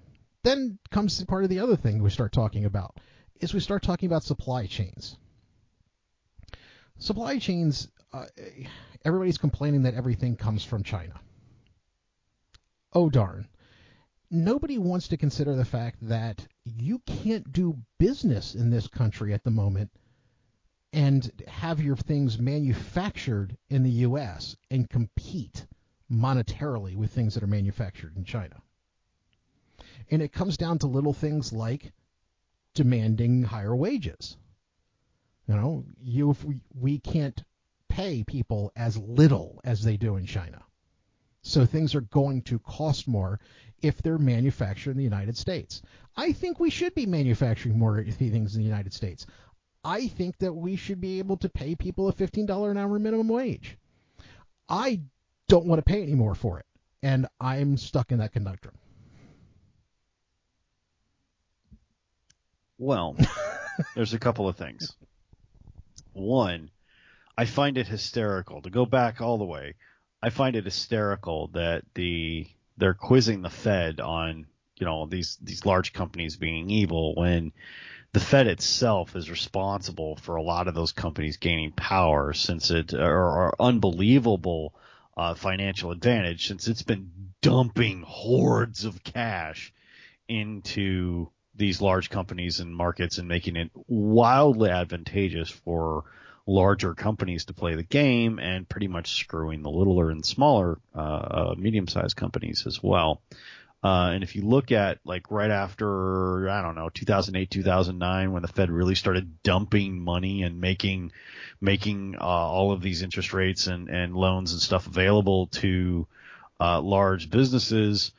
then comes part of the other thing we start talking about is we start talking about supply chains. Supply chains, uh, everybody's complaining that everything comes from China. Oh darn. Nobody wants to consider the fact that you can't do business in this country at the moment and have your things manufactured in the US and compete monetarily with things that are manufactured in China. And it comes down to little things like demanding higher wages. You know, you if we, we can't pay people as little as they do in China. So things are going to cost more if they're manufactured in the United States. I think we should be manufacturing more things in the United States. I think that we should be able to pay people a $15 an hour minimum wage. I don't want to pay any more for it, and I'm stuck in that conundrum. Well, there's a couple of things. One, I find it hysterical to go back all the way. I find it hysterical that the they're quizzing the Fed on you know these these large companies being evil when the Fed itself is responsible for a lot of those companies gaining power since it or, or unbelievable uh, financial advantage since it's been dumping hordes of cash into these large companies and markets and making it wildly advantageous for larger companies to play the game and pretty much screwing the littler and smaller uh, uh, medium-sized companies as well. Uh, and if you look at like right after I don't know 2008 2009 when the Fed really started dumping money and making making uh, all of these interest rates and and loans and stuff available to uh, large businesses,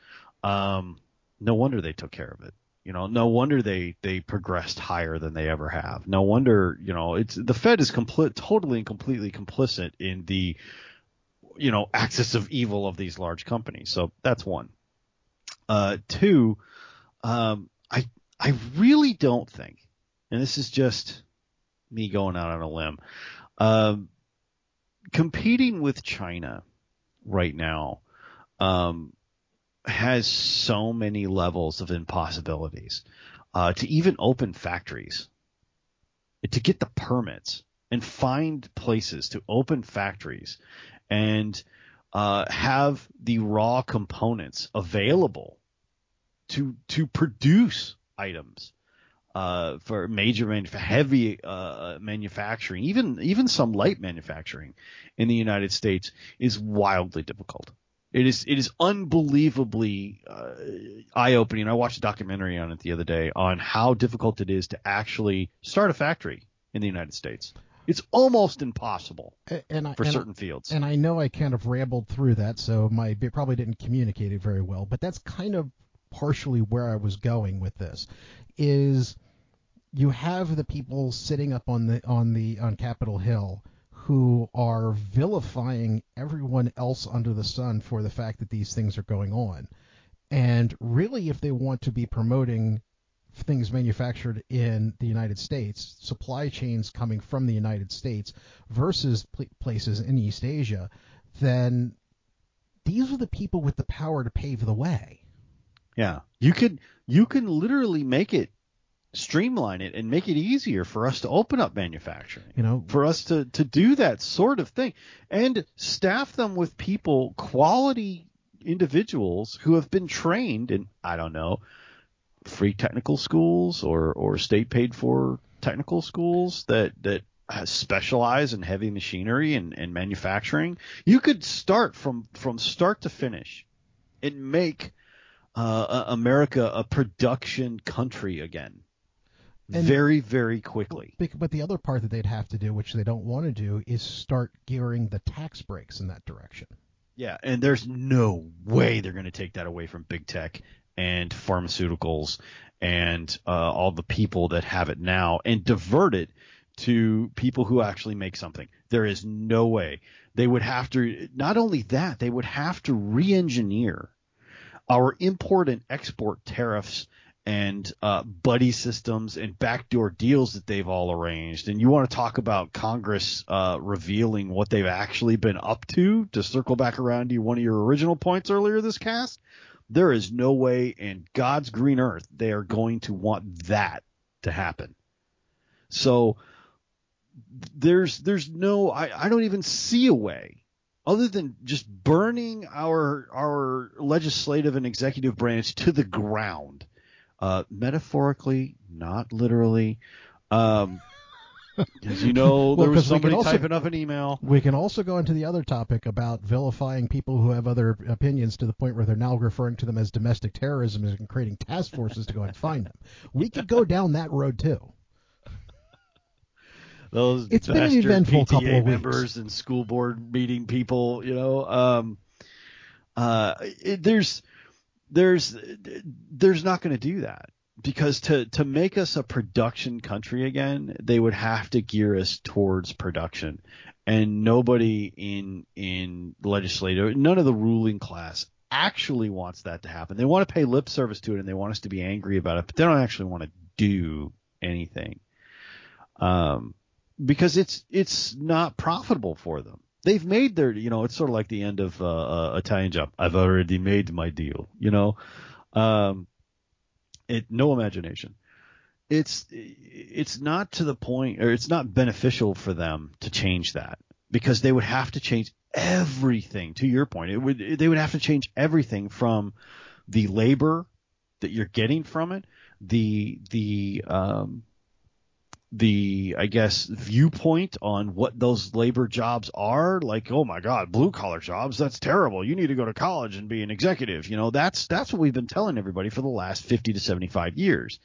um, no wonder they took care of it. You know, no wonder they they progressed higher than they ever have. No wonder, you know, it's the Fed is complete, totally and completely complicit in the, you know, axis of evil of these large companies. So that's one. Uh, two, um, I I really don't think, and this is just me going out on a limb, um, competing with China right now um, has so many levels of impossibilities. Uh, to even open factories, to get the permits and find places to open factories and uh, have the raw components available to to produce items uh, for major manuf- heavy uh, manufacturing, even even some light manufacturing in the United States is wildly difficult. It is it is unbelievably uh, eye opening. I watched a documentary on it the other day on how difficult it is to actually start a factory in the United States. It's almost impossible and I, for and certain I, fields. And I know I kind of rambled through that, so my it probably didn't communicate it very well. But that's kind of partially where I was going with this. Is you have the people sitting up on the on the on Capitol Hill who are vilifying everyone else under the sun for the fact that these things are going on. And really, if they want to be promoting things manufactured in the United States, supply chains coming from the United States versus pl- places in East Asia, then these are the people with the power to pave the way. Yeah, you could you can literally make it streamline it and make it easier for us to open up manufacturing. You know, for us to to do that sort of thing and staff them with people, quality individuals who have been trained in I don't know, free technical schools or or state paid for technical schools that that specialize in heavy machinery and, and manufacturing. You could start from from start to finish and make uh, America a production country again. And- very, very quickly. But the other part that they'd have to do, which they don't want to do, is start gearing the tax breaks in that direction. Yeah, and there's no way they're going to take that away from big tech and pharmaceuticals and uh, all the people that have it now and divert it to people who actually make something. There is no way. They would have to, not only that, they would have to re engineer our import and export tariffs and uh, buddy systems and backdoor deals that they've all arranged. And you want to talk about Congress uh, revealing what they've actually been up to to circle back around to one of your original points earlier this cast? There is no way in God's green earth they are going to want that to happen. So there's there's no I, I don't even see a way other than just burning our our legislative and executive branch to the ground uh, metaphorically, not literally. Um, as you know, Well, there was 'cause we can somebody also- typing up an email. We can also go into the other topic about vilifying people who have other opinions to the point where they're now referring to them as domestic terrorism and creating task forces to go and find them. We could go down that road too. Those It's been an eventful PTA couple of weeks. members and school board meeting people. You know, um, uh, it, there's there's there's not going to do that because to to make us a production country again, they would have to gear us towards production, and nobody in in legislative, none of the ruling class actually wants that to happen. They want to pay lip service to it and they want us to be angry about it, but they don't actually want to do anything. Um, because it's it's not profitable for them. They've made their, you know, it's sort of like the end of uh, uh, Italian Job. I've already made my deal, you know. Um, It no imagination. It's it's not to the point, or it's not beneficial for them to change that because they would have to change everything. To your point, it would they would have to change everything from the labor that you're getting from it, the the um, the I guess viewpoint on what those labor jobs are. Like, oh my God, blue collar jobs, that's terrible. You need to go to college and be an executive. You know, that's that's what we've been telling everybody for the last 50 to 75 years.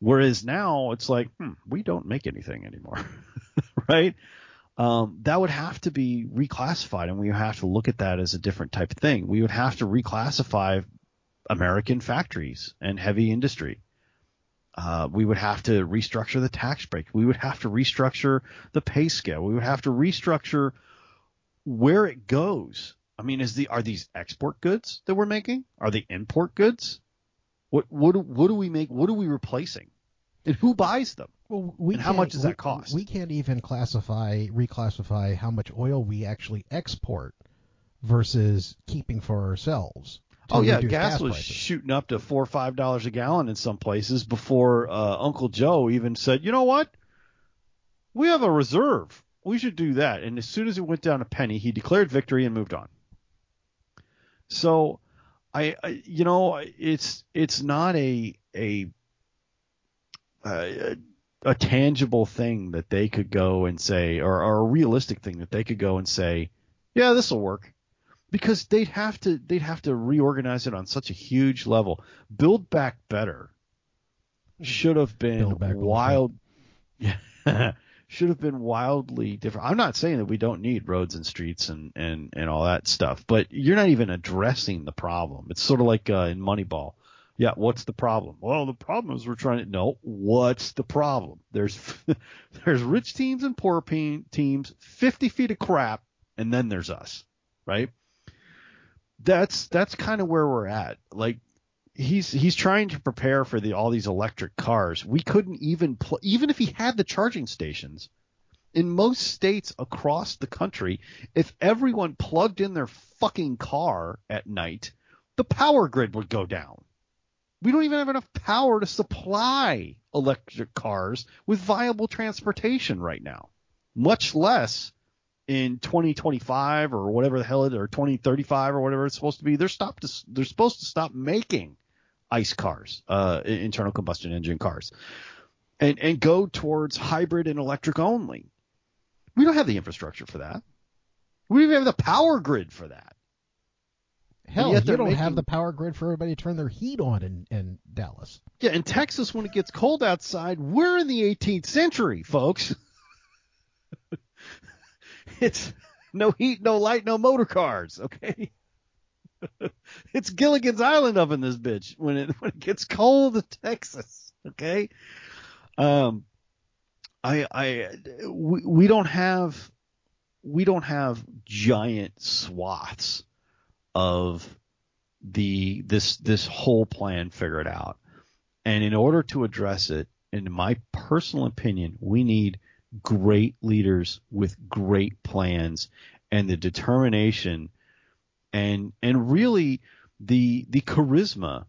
Whereas now it's like, hmm, we don't make anything anymore, right? Um, that would have to be reclassified, and we have to look at that as a different type of thing. We would have to reclassify American factories and heavy industry uh, we would have to restructure the tax break. We would have to restructure the pay scale. We would have to restructure where it goes. I mean, is the are these export goods that we're making? Are they import goods? What what what do we make? What are we replacing? And who buys them? Well, we and how much does that cost? We can't even classify, reclassify how much oil we actually export versus keeping for ourselves. Oh yeah, gas, gas was shooting up to four or five dollars a gallon in some places before uh, Uncle Joe even said, "You know what? We have a reserve. We should do that." And as soon as it went down a penny, he declared victory and moved on. So, I, I you know, it's it's not a a a, a tangible thing that they could go and say, or, or a realistic thing that they could go and say, "Yeah, this will work." Because they'd have to they'd have to reorganize it on such a huge level. Build back better should have been wild. Should have been wildly different. I'm not saying that we don't need roads and streets and and and all that stuff, but you're not even addressing the problem. It's sort of like uh, in Moneyball. Yeah, what's the problem? Well, the problem is we're trying to know What's the problem? There's there's rich teams and poor pe- teams, 50 feet of crap, and then there's us, right? That's that's kind of where we're at. Like he's he's trying to prepare for the all these electric cars. We couldn't even pl- even if he had the charging stations in most states across the country, if everyone plugged in their fucking car at night, the power grid would go down. We don't even have enough power to supply electric cars with viable transportation right now, much less in 2025 or whatever the hell it or 2035 or whatever it's supposed to be, they're stopped. To, they're supposed to stop making ICE cars, uh, internal combustion engine cars, and and go towards hybrid and electric only. We don't have the infrastructure for that. We don't even have the power grid for that. Hell, you don't making- have the power grid for everybody to turn their heat on in, in Dallas. Yeah, in Texas, when it gets cold outside, we're in the 18th century, folks. it's no heat, no light, no motor cars. Okay, it's Gilligan's Island up in this bitch when it when it gets cold in Texas. Okay, um, I I we, we don't have we don't have giant swaths of the this this whole plan figured out. And in order to address it, in my personal opinion, we need great leaders with great plans and the determination and and really the the charisma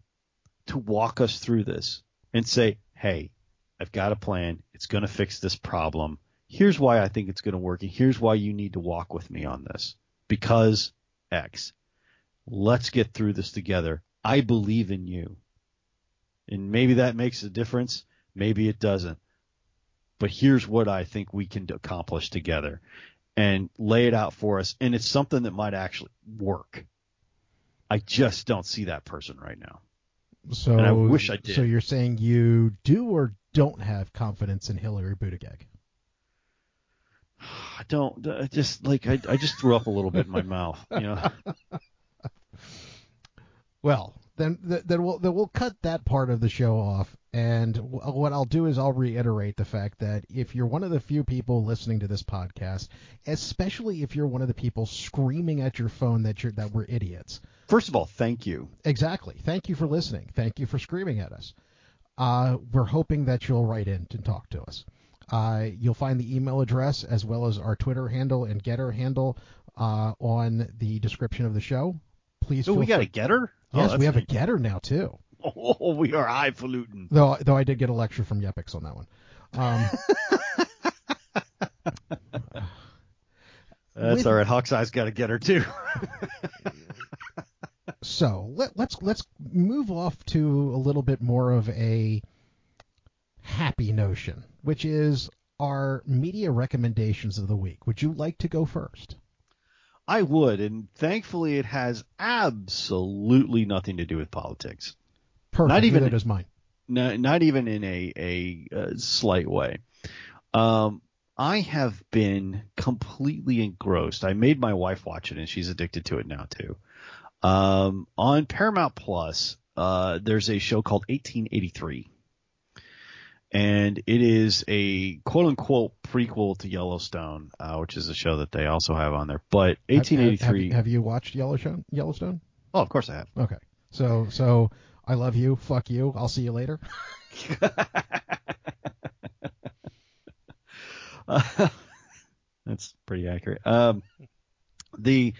to walk us through this and say, "Hey, I've got a plan. It's going to fix this problem. Here's why I think it's going to work, and here's why you need to walk with me on this because X. Let's get through this together. I believe in you." And maybe that makes a difference. Maybe it doesn't. But here's what I think we can accomplish together and lay it out for us. And it's something that might actually work. I just don't see that person right now. So And I wish I did. So you're saying you do or don't have confidence in Hillary Buttigieg? I don't I just like I, I just threw up a little bit in my mouth. You know, Well, then then we'll then we'll cut that part of the show off. And what I'll do is I'll reiterate the fact that if you're one of the few people listening to this podcast, especially if you're one of the people screaming at your phone that you're that we're idiots, first of all, thank you. exactly. Thank you for listening. Thank you for screaming at us. Uh, we're hoping that you'll write in and talk to us. Uh, you'll find the email address as well as our Twitter handle and GETTR handle uh, on the description of the show. Please Oh, we got free- a GETTR. Oh, Yes, that's we have a GETTR now too. Oh, we are highfalutin. Though though I did get a lecture from Yepix on that one. Um, That's With- all right. Hawkeye's got to get her too. so let, let's let's move off to a little bit more of a happy notion, which is our media recommendations of the week. Would you like to go first? I would, and thankfully, it has absolutely nothing to do with politics. Perfect. Not even- does mine. No, not even in a a, uh slight way. Um, I have been completely engrossed. I made my wife watch it, and she's addicted to it now too. Um, on Paramount Plus, uh, there's a show called 1883, and it is a quote unquote prequel to Yellowstone, uh, which is a show that they also have on there. But Have- 1883. Have, have you watched Yellowstone? Yellowstone? oh, of course I have. Okay. So so I love you. Fuck you. I'll see you later. That's pretty accurate. Um, the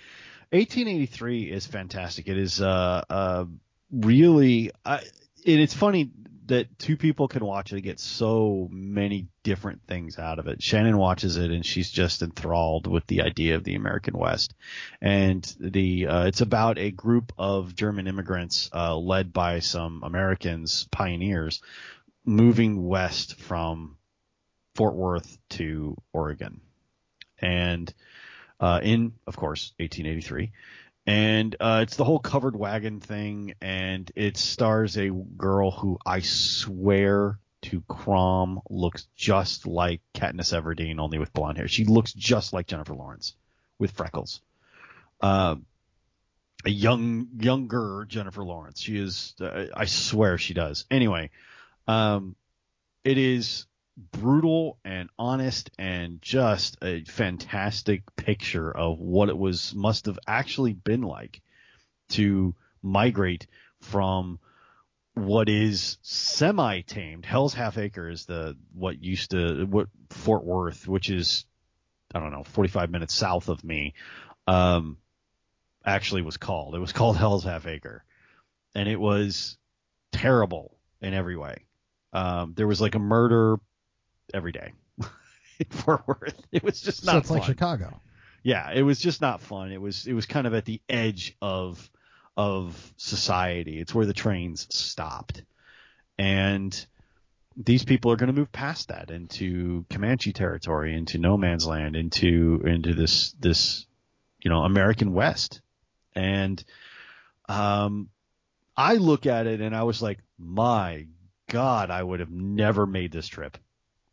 1883 is fantastic. It is uh, uh, really, I, and it's funny that two people can watch it and get so many different things out of it. Shannon watches it and she's just enthralled with the idea of the American West, and the uh, it's about a group of German immigrants uh, led by some Americans, pioneers, moving west from Fort Worth to Oregon, and uh, in, of course, 1883. And uh, it's the whole covered wagon thing, and it stars a girl who I swear to Crom looks just like Katniss Everdeen, only with blonde hair. She looks just like Jennifer Lawrence with freckles. Um, a young, younger Jennifer Lawrence. She is, uh, I swear she does. Anyway, um, it is brutal and honest and just a fantastic picture of what it was must have actually been like to migrate from what is semi tamed Hell's Half Acre is the what used to what Fort Worth which is I don't know 45 minutes south of me um actually was called. It was called Hell's Half Acre. And it was terrible in every way. Um there was like a murder every day in Fort Worth. It was just not so it's fun. like Chicago. yeah, it was just not fun. It was it was kind of at the edge of of society. It's where the trains stopped. And these people are going to move past that into Comanche territory, into no man's land, into into this this you know American West. And um I look at it and I was like, my God, I would have never made this trip.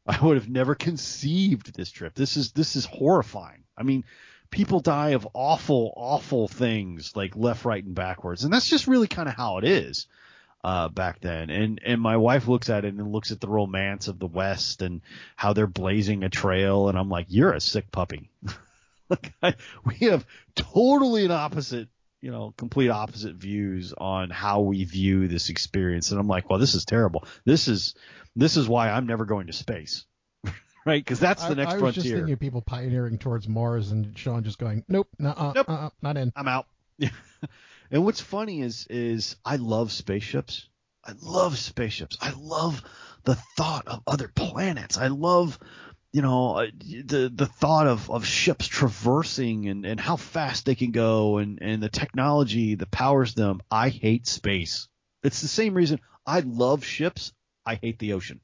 I would have never conceived this trip. This is this is horrifying. I mean, people die of awful, awful things like left, right, and backwards, and that's just really kind of how it is uh, back then. And and my wife looks at it and looks at the romance of the West and how they're blazing a trail, and I'm like, you're a sick puppy. like I, we have totally an opposite. You know, complete opposite views on how we view this experience, and I'm like, well, this is terrible. This is this is why I'm never going to space, right? Because that's the I, next I was frontier. just thinking of people pioneering towards Mars and Sean just going, nope, nuh-uh, Nope. uh-uh, not in. I'm out. and what's funny is is I love spaceships. I love spaceships. I love the thought of other planets. I love you know uh, the the thought of, of ships traversing and, and how fast they can go and, and the technology that powers them. I hate space. It's the same reason I love ships. I hate the ocean.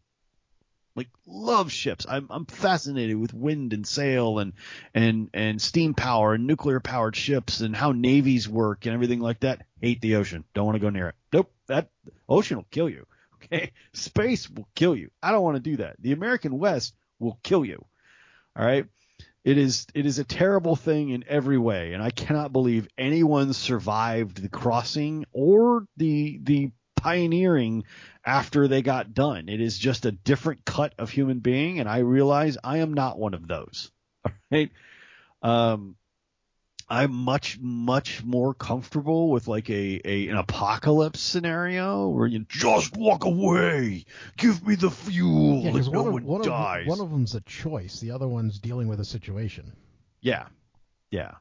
Like love ships. I'm I'm fascinated with wind and sail and and and steam power and nuclear powered ships and how navies work and everything like that. Hate the ocean. Don't want to go near it. Nope. That ocean will kill you. Okay. Space will kill you. I don't want to do that. The American West will kill you. All right. It is it is a terrible thing in every way, and I cannot believe anyone survived the crossing or the the pioneering after they got done. It is just a different cut of human being, and I realize I am not one of those. All right. Um, I'm much much more comfortable with like a, a an apocalypse scenario where you just walk away, give me the fuel, Yeah, no one, one, of, of, dies. one of them's a choice. The other one's dealing with a situation. Yeah, yeah.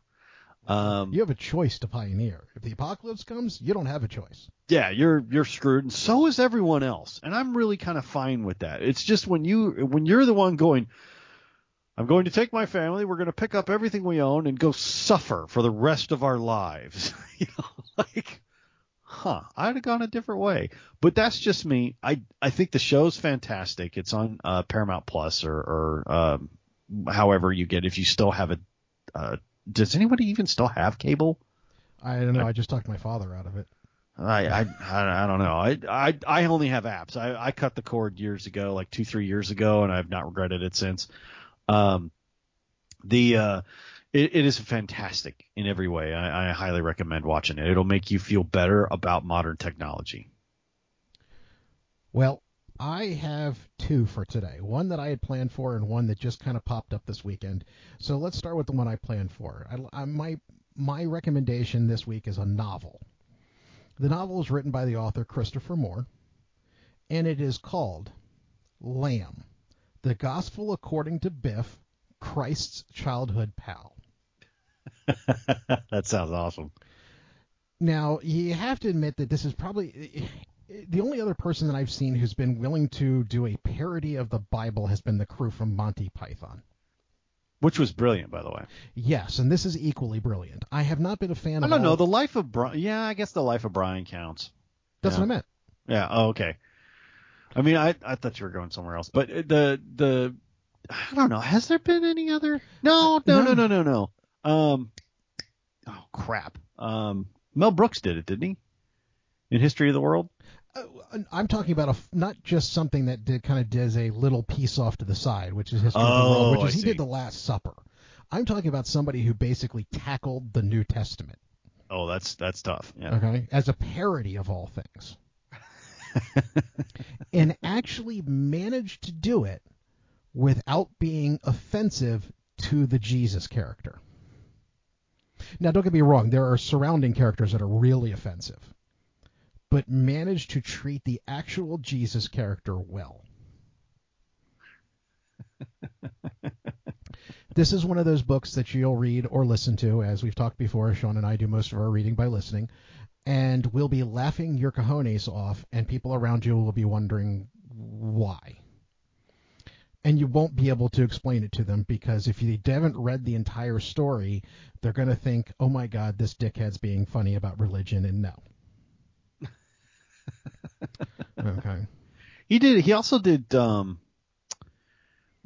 Um, You have a choice to pioneer. If the apocalypse comes, you don't have a choice. yeah, you're you're screwed, and so is everyone else. And I'm really kind of fine with that. It's just when you when you're the one going, I'm going to take my family, we're going to pick up everything we own and go suffer for the rest of our lives. you know, like, huh? I'd have gone a different way. But that's just me. I I think the show's fantastic. It's on uh, Paramount Plus or or um, however you get. If you still have it, uh, does anybody even still have cable? I don't know. I just talked my father out of it. I, I I I don't know. I I I only have apps. I I cut the cord years ago, like two three years ago, and I've not regretted it since. Um, the uh, it, it is fantastic in every way. I, I highly recommend watching it. It'll make you feel better about modern technology. Well, I have two for today. One that I had planned for, and one that just kind of popped up this weekend. So let's start with the one I planned for. I, I, my my recommendation this week is a novel. The novel is written by the author Christopher Moore, and it is called Lamb: The Gospel According to Biff, Christ's Childhood Pal. that sounds awesome. Now, you have to admit that this is probably the only other person that I've seen who's been willing to do a parody of the Bible has been the crew from Monty Python. Which was brilliant, by the way. Yes, and this is equally brilliant. I have not been a fan of I don't all- know. The life of Brian. Yeah, I guess the life of Brian counts. That's yeah. what I meant. Yeah. Oh, okay. I mean, I I thought you were going somewhere else, but the the I don't know. Has there been any other? No, no, no, No. no, no, no. Um. Oh crap. Um. Mel Brooks did it, didn't he? In History of the World. Uh, I'm talking about a not just something that did kind of does a little piece off to the side, which is history of the Oh, world, which I is he see. did the Last Supper. I'm talking about somebody who basically tackled the New Testament, Oh, that's that's tough. Yeah. okay, as a parody of all things, and actually managed to do it without being offensive to the Jesus character. Now, don't get me wrong, there are surrounding characters that are really offensive, but managed to treat the actual Jesus character well. this is one of those books that you'll read or listen to, as we've talked before. Sean and I do most of our reading by listening, and we'll be laughing your cojones off, and people around you will be wondering why. And you won't be able to explain it to them because if you haven't read the entire story, they're going to think, oh my God, this dickhead's being funny about religion, and no. okay. He did. He also did. Um.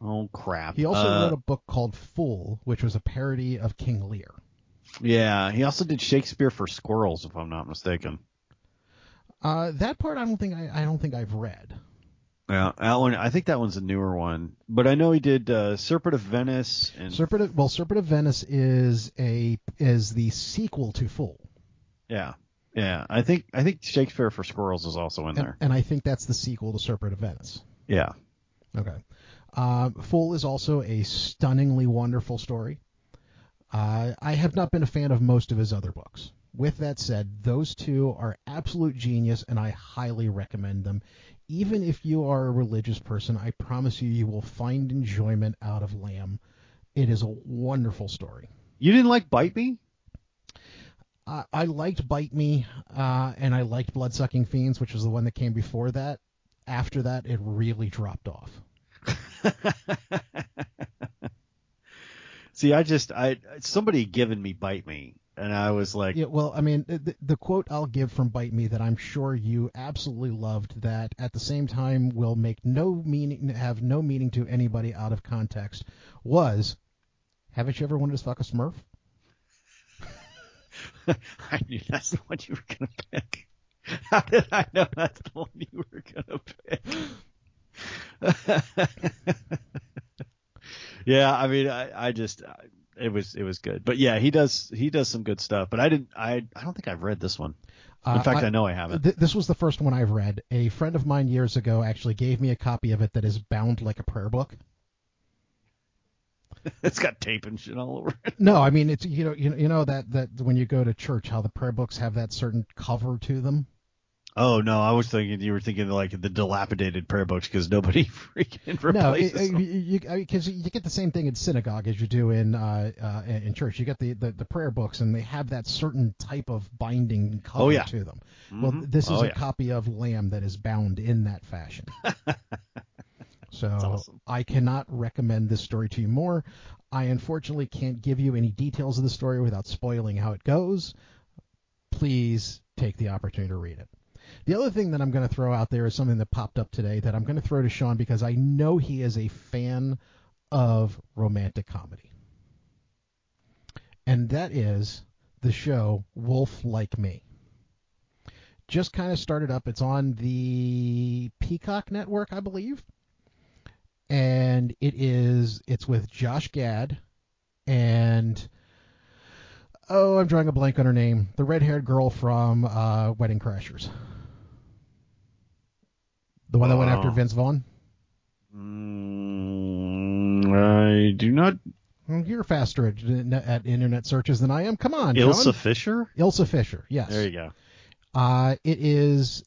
Oh crap. He also Uh, wrote a book called Fool, which was a parody of King Lear. Yeah. He also did Shakespeare for Squirrels, if I'm not mistaken. Uh, that part I don't think I, I don't think I've read. Yeah, that one. I think that one's a newer one, but I know he did uh, Serpent of Venice and Serpent of, well, Serpent of Venice is a is the sequel to Fool, yeah, yeah. I think I think Shakespeare for Squirrels is also in and, there. and I think that's the sequel to Serpent of Venice. Yeah, Okay. Uh, Fool is also a stunningly wonderful story. Uh, I have not been a fan of most of his other books. With that said, those two are absolute genius, and I highly recommend them. Even if you are a religious person, I promise you, you will find enjoyment out of Lamb. It is a wonderful story. you didn't like Bite Me? Uh, I liked Bite Me, uh, and I liked Bloodsucking Fiends, which was the one that came before that. After that, it really dropped off. See, I just I somebody given me Bite Me, and I was like, Yeah, well, I mean, the, the quote I'll give from Bite Me that I'm sure you absolutely loved that at the same time will make no meaning, have no meaning to anybody out of context was, haven't you ever wanted to fuck a Smurf? I knew that's the one you were gonna pick. How did I know that's the one you were gonna pick? yeah, I mean, I, I just I, it was it was good, but yeah, he does he does some good stuff. But I didn't I I don't think I've read this one. In Uh, fact, I, know I haven't. Th- this was the first one I've read. A friend of mine years ago actually gave me a copy of it that is bound like a prayer book. it's got tape and shit all over it. No, I mean it's you know you know, you know that that when you go to church how the prayer books have that certain cover to them. Oh no, I was thinking you were thinking like the dilapidated prayer books because nobody freaking No, replaces them. because you, you, get the same thing in synagogue as you do in uh, uh, in church. You get the, the, the prayer books, and they have that certain type of binding cover Oh, yeah. to them. Well, Mhm. this is Oh, a yeah. copy of Lamb that is bound in that fashion. so awesome. I cannot recommend this story to you more. I unfortunately can't give you any details of the story without spoiling how it goes. Please take the opportunity to read it. The other thing that I'm going to throw out there is something that popped up today that I'm going to throw to Sean because I know he is a fan of romantic comedy. And that is the show Wolf Like Me. Just kind of started up. It's on the Peacock network, I believe. And it is it's with Josh Gad and oh, I'm drawing a blank on her name. The red-haired girl from uh, Wedding Crashers. The one that went after. Vince Vaughn. Mm, I do not. You're faster at, at internet searches than I am. Come on, Ilsa Sean. Fisher. Isla Fisher. Yes. There you go. Uh, it is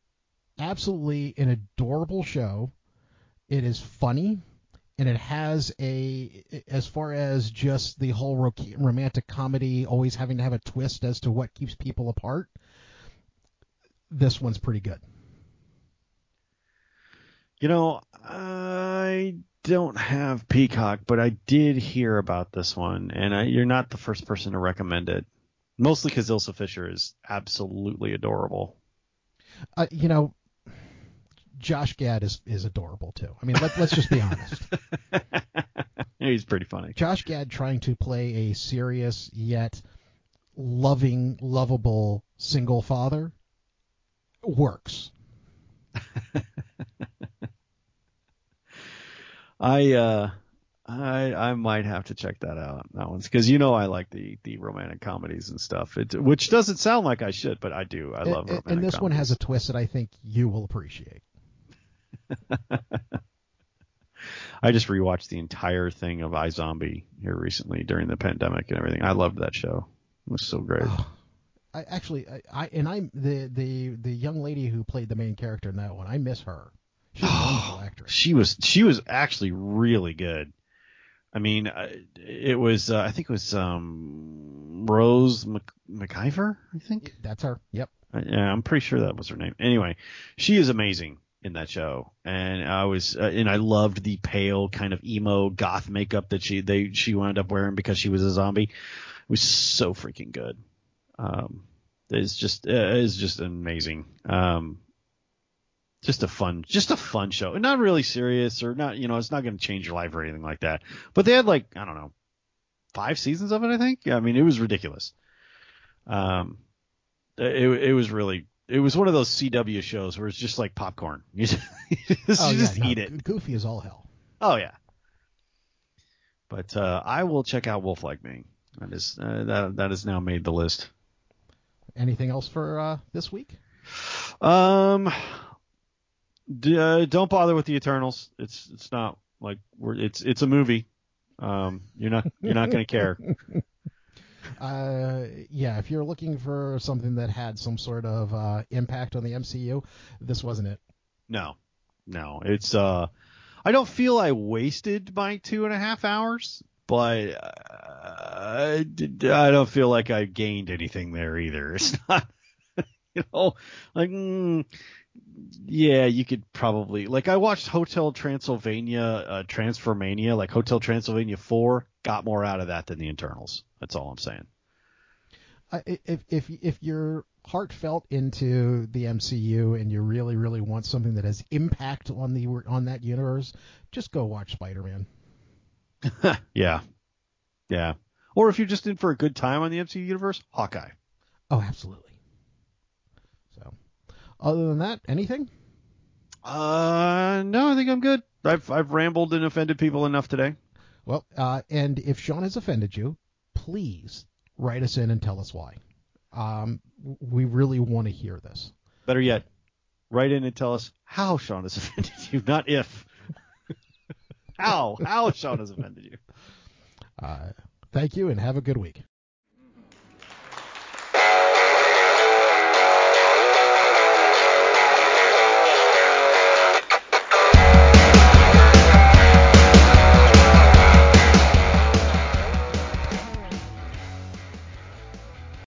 absolutely an adorable show. It is funny, and it has a, as far as just the whole ro- romantic comedy, always having to have a twist as to what keeps people apart. This one's pretty good. You know, I don't have Peacock, but I did hear about this one, and I, you're not the first person to recommend it. Mostly because Isla Fisher is absolutely adorable. Uh, you know, Josh Gad is, is adorable too. I mean, let, let's just be honest. He's pretty funny. Josh Gad trying to play a serious yet loving, lovable single father works. I uh, I I might have to check that out. That one's because you know I like the the romantic comedies and stuff. It which doesn't sound like I should, but I do. I love and, romantic. and this one has a twist that I think you will appreciate. I just rewatched the entire thing of iZombie here recently during the pandemic and everything. I loved that show. It was so great. I actually, I, I and I the the the young lady who played the main character in that one, I miss her. She's a wonderful actress. She was she was actually really good. I mean, uh, it was uh, I think it was um, Rose Mc, McIver. I think. That's her. Yep. Uh, Yeah, I'm pretty sure that was her name. Anyway, she is amazing in that show, and I was uh, and I loved the pale kind of emo goth makeup that she they she wound up wearing because she was a zombie. It was so freaking good. Um, it's just uh, it's just amazing. Um, just a fun, just a fun show. Not really serious or not, you know, it's not going to change your life or anything like that. But they had like I don't know, five seasons of it. I think. I mean, it was ridiculous. Um, it it was really it was one of those CW shows where it's just like popcorn. You just, you Oh you yeah, just no, eat it. Goofy as all hell. Oh yeah. But uh, I will check out Wolf Like Me. That is uh, that that has now made the list. Anything else for uh, this week? Um, d- uh, don't bother with the Eternals. It's it's not like we're it's it's a movie. Um, you're not you're not gonna care. Uh, yeah, if you're looking for something that had some sort of uh, impact on the MCU, this wasn't it. No, no. It's uh, I don't feel I wasted my two and a half hours, but uh, I did- I don't feel like I gained anything there either. It's not, you know, like. Mm, yeah, you could probably like I watched Hotel Transylvania, uh, Transformania, like Hotel Transylvania four, got more out of that than the Eternals. That's all I'm saying. I- if if if you're heartfelt into the MCU and you really really want something that has impact on the on that universe, just go watch Spider-Man. Yeah, yeah. Or if you're just in for a good time on the MCU universe, Hawkeye. Oh, absolutely. So, other than that, anything? Uh, no, I think I'm good. I've I've rambled and offended people enough today. Well, uh, and if Sean has offended you, please write us in and tell us why. Um, we really want to hear this. Better yet, write in and tell us how Sean has offended you, not if. how how Sean has offended you. Uh, thank you and have a good week.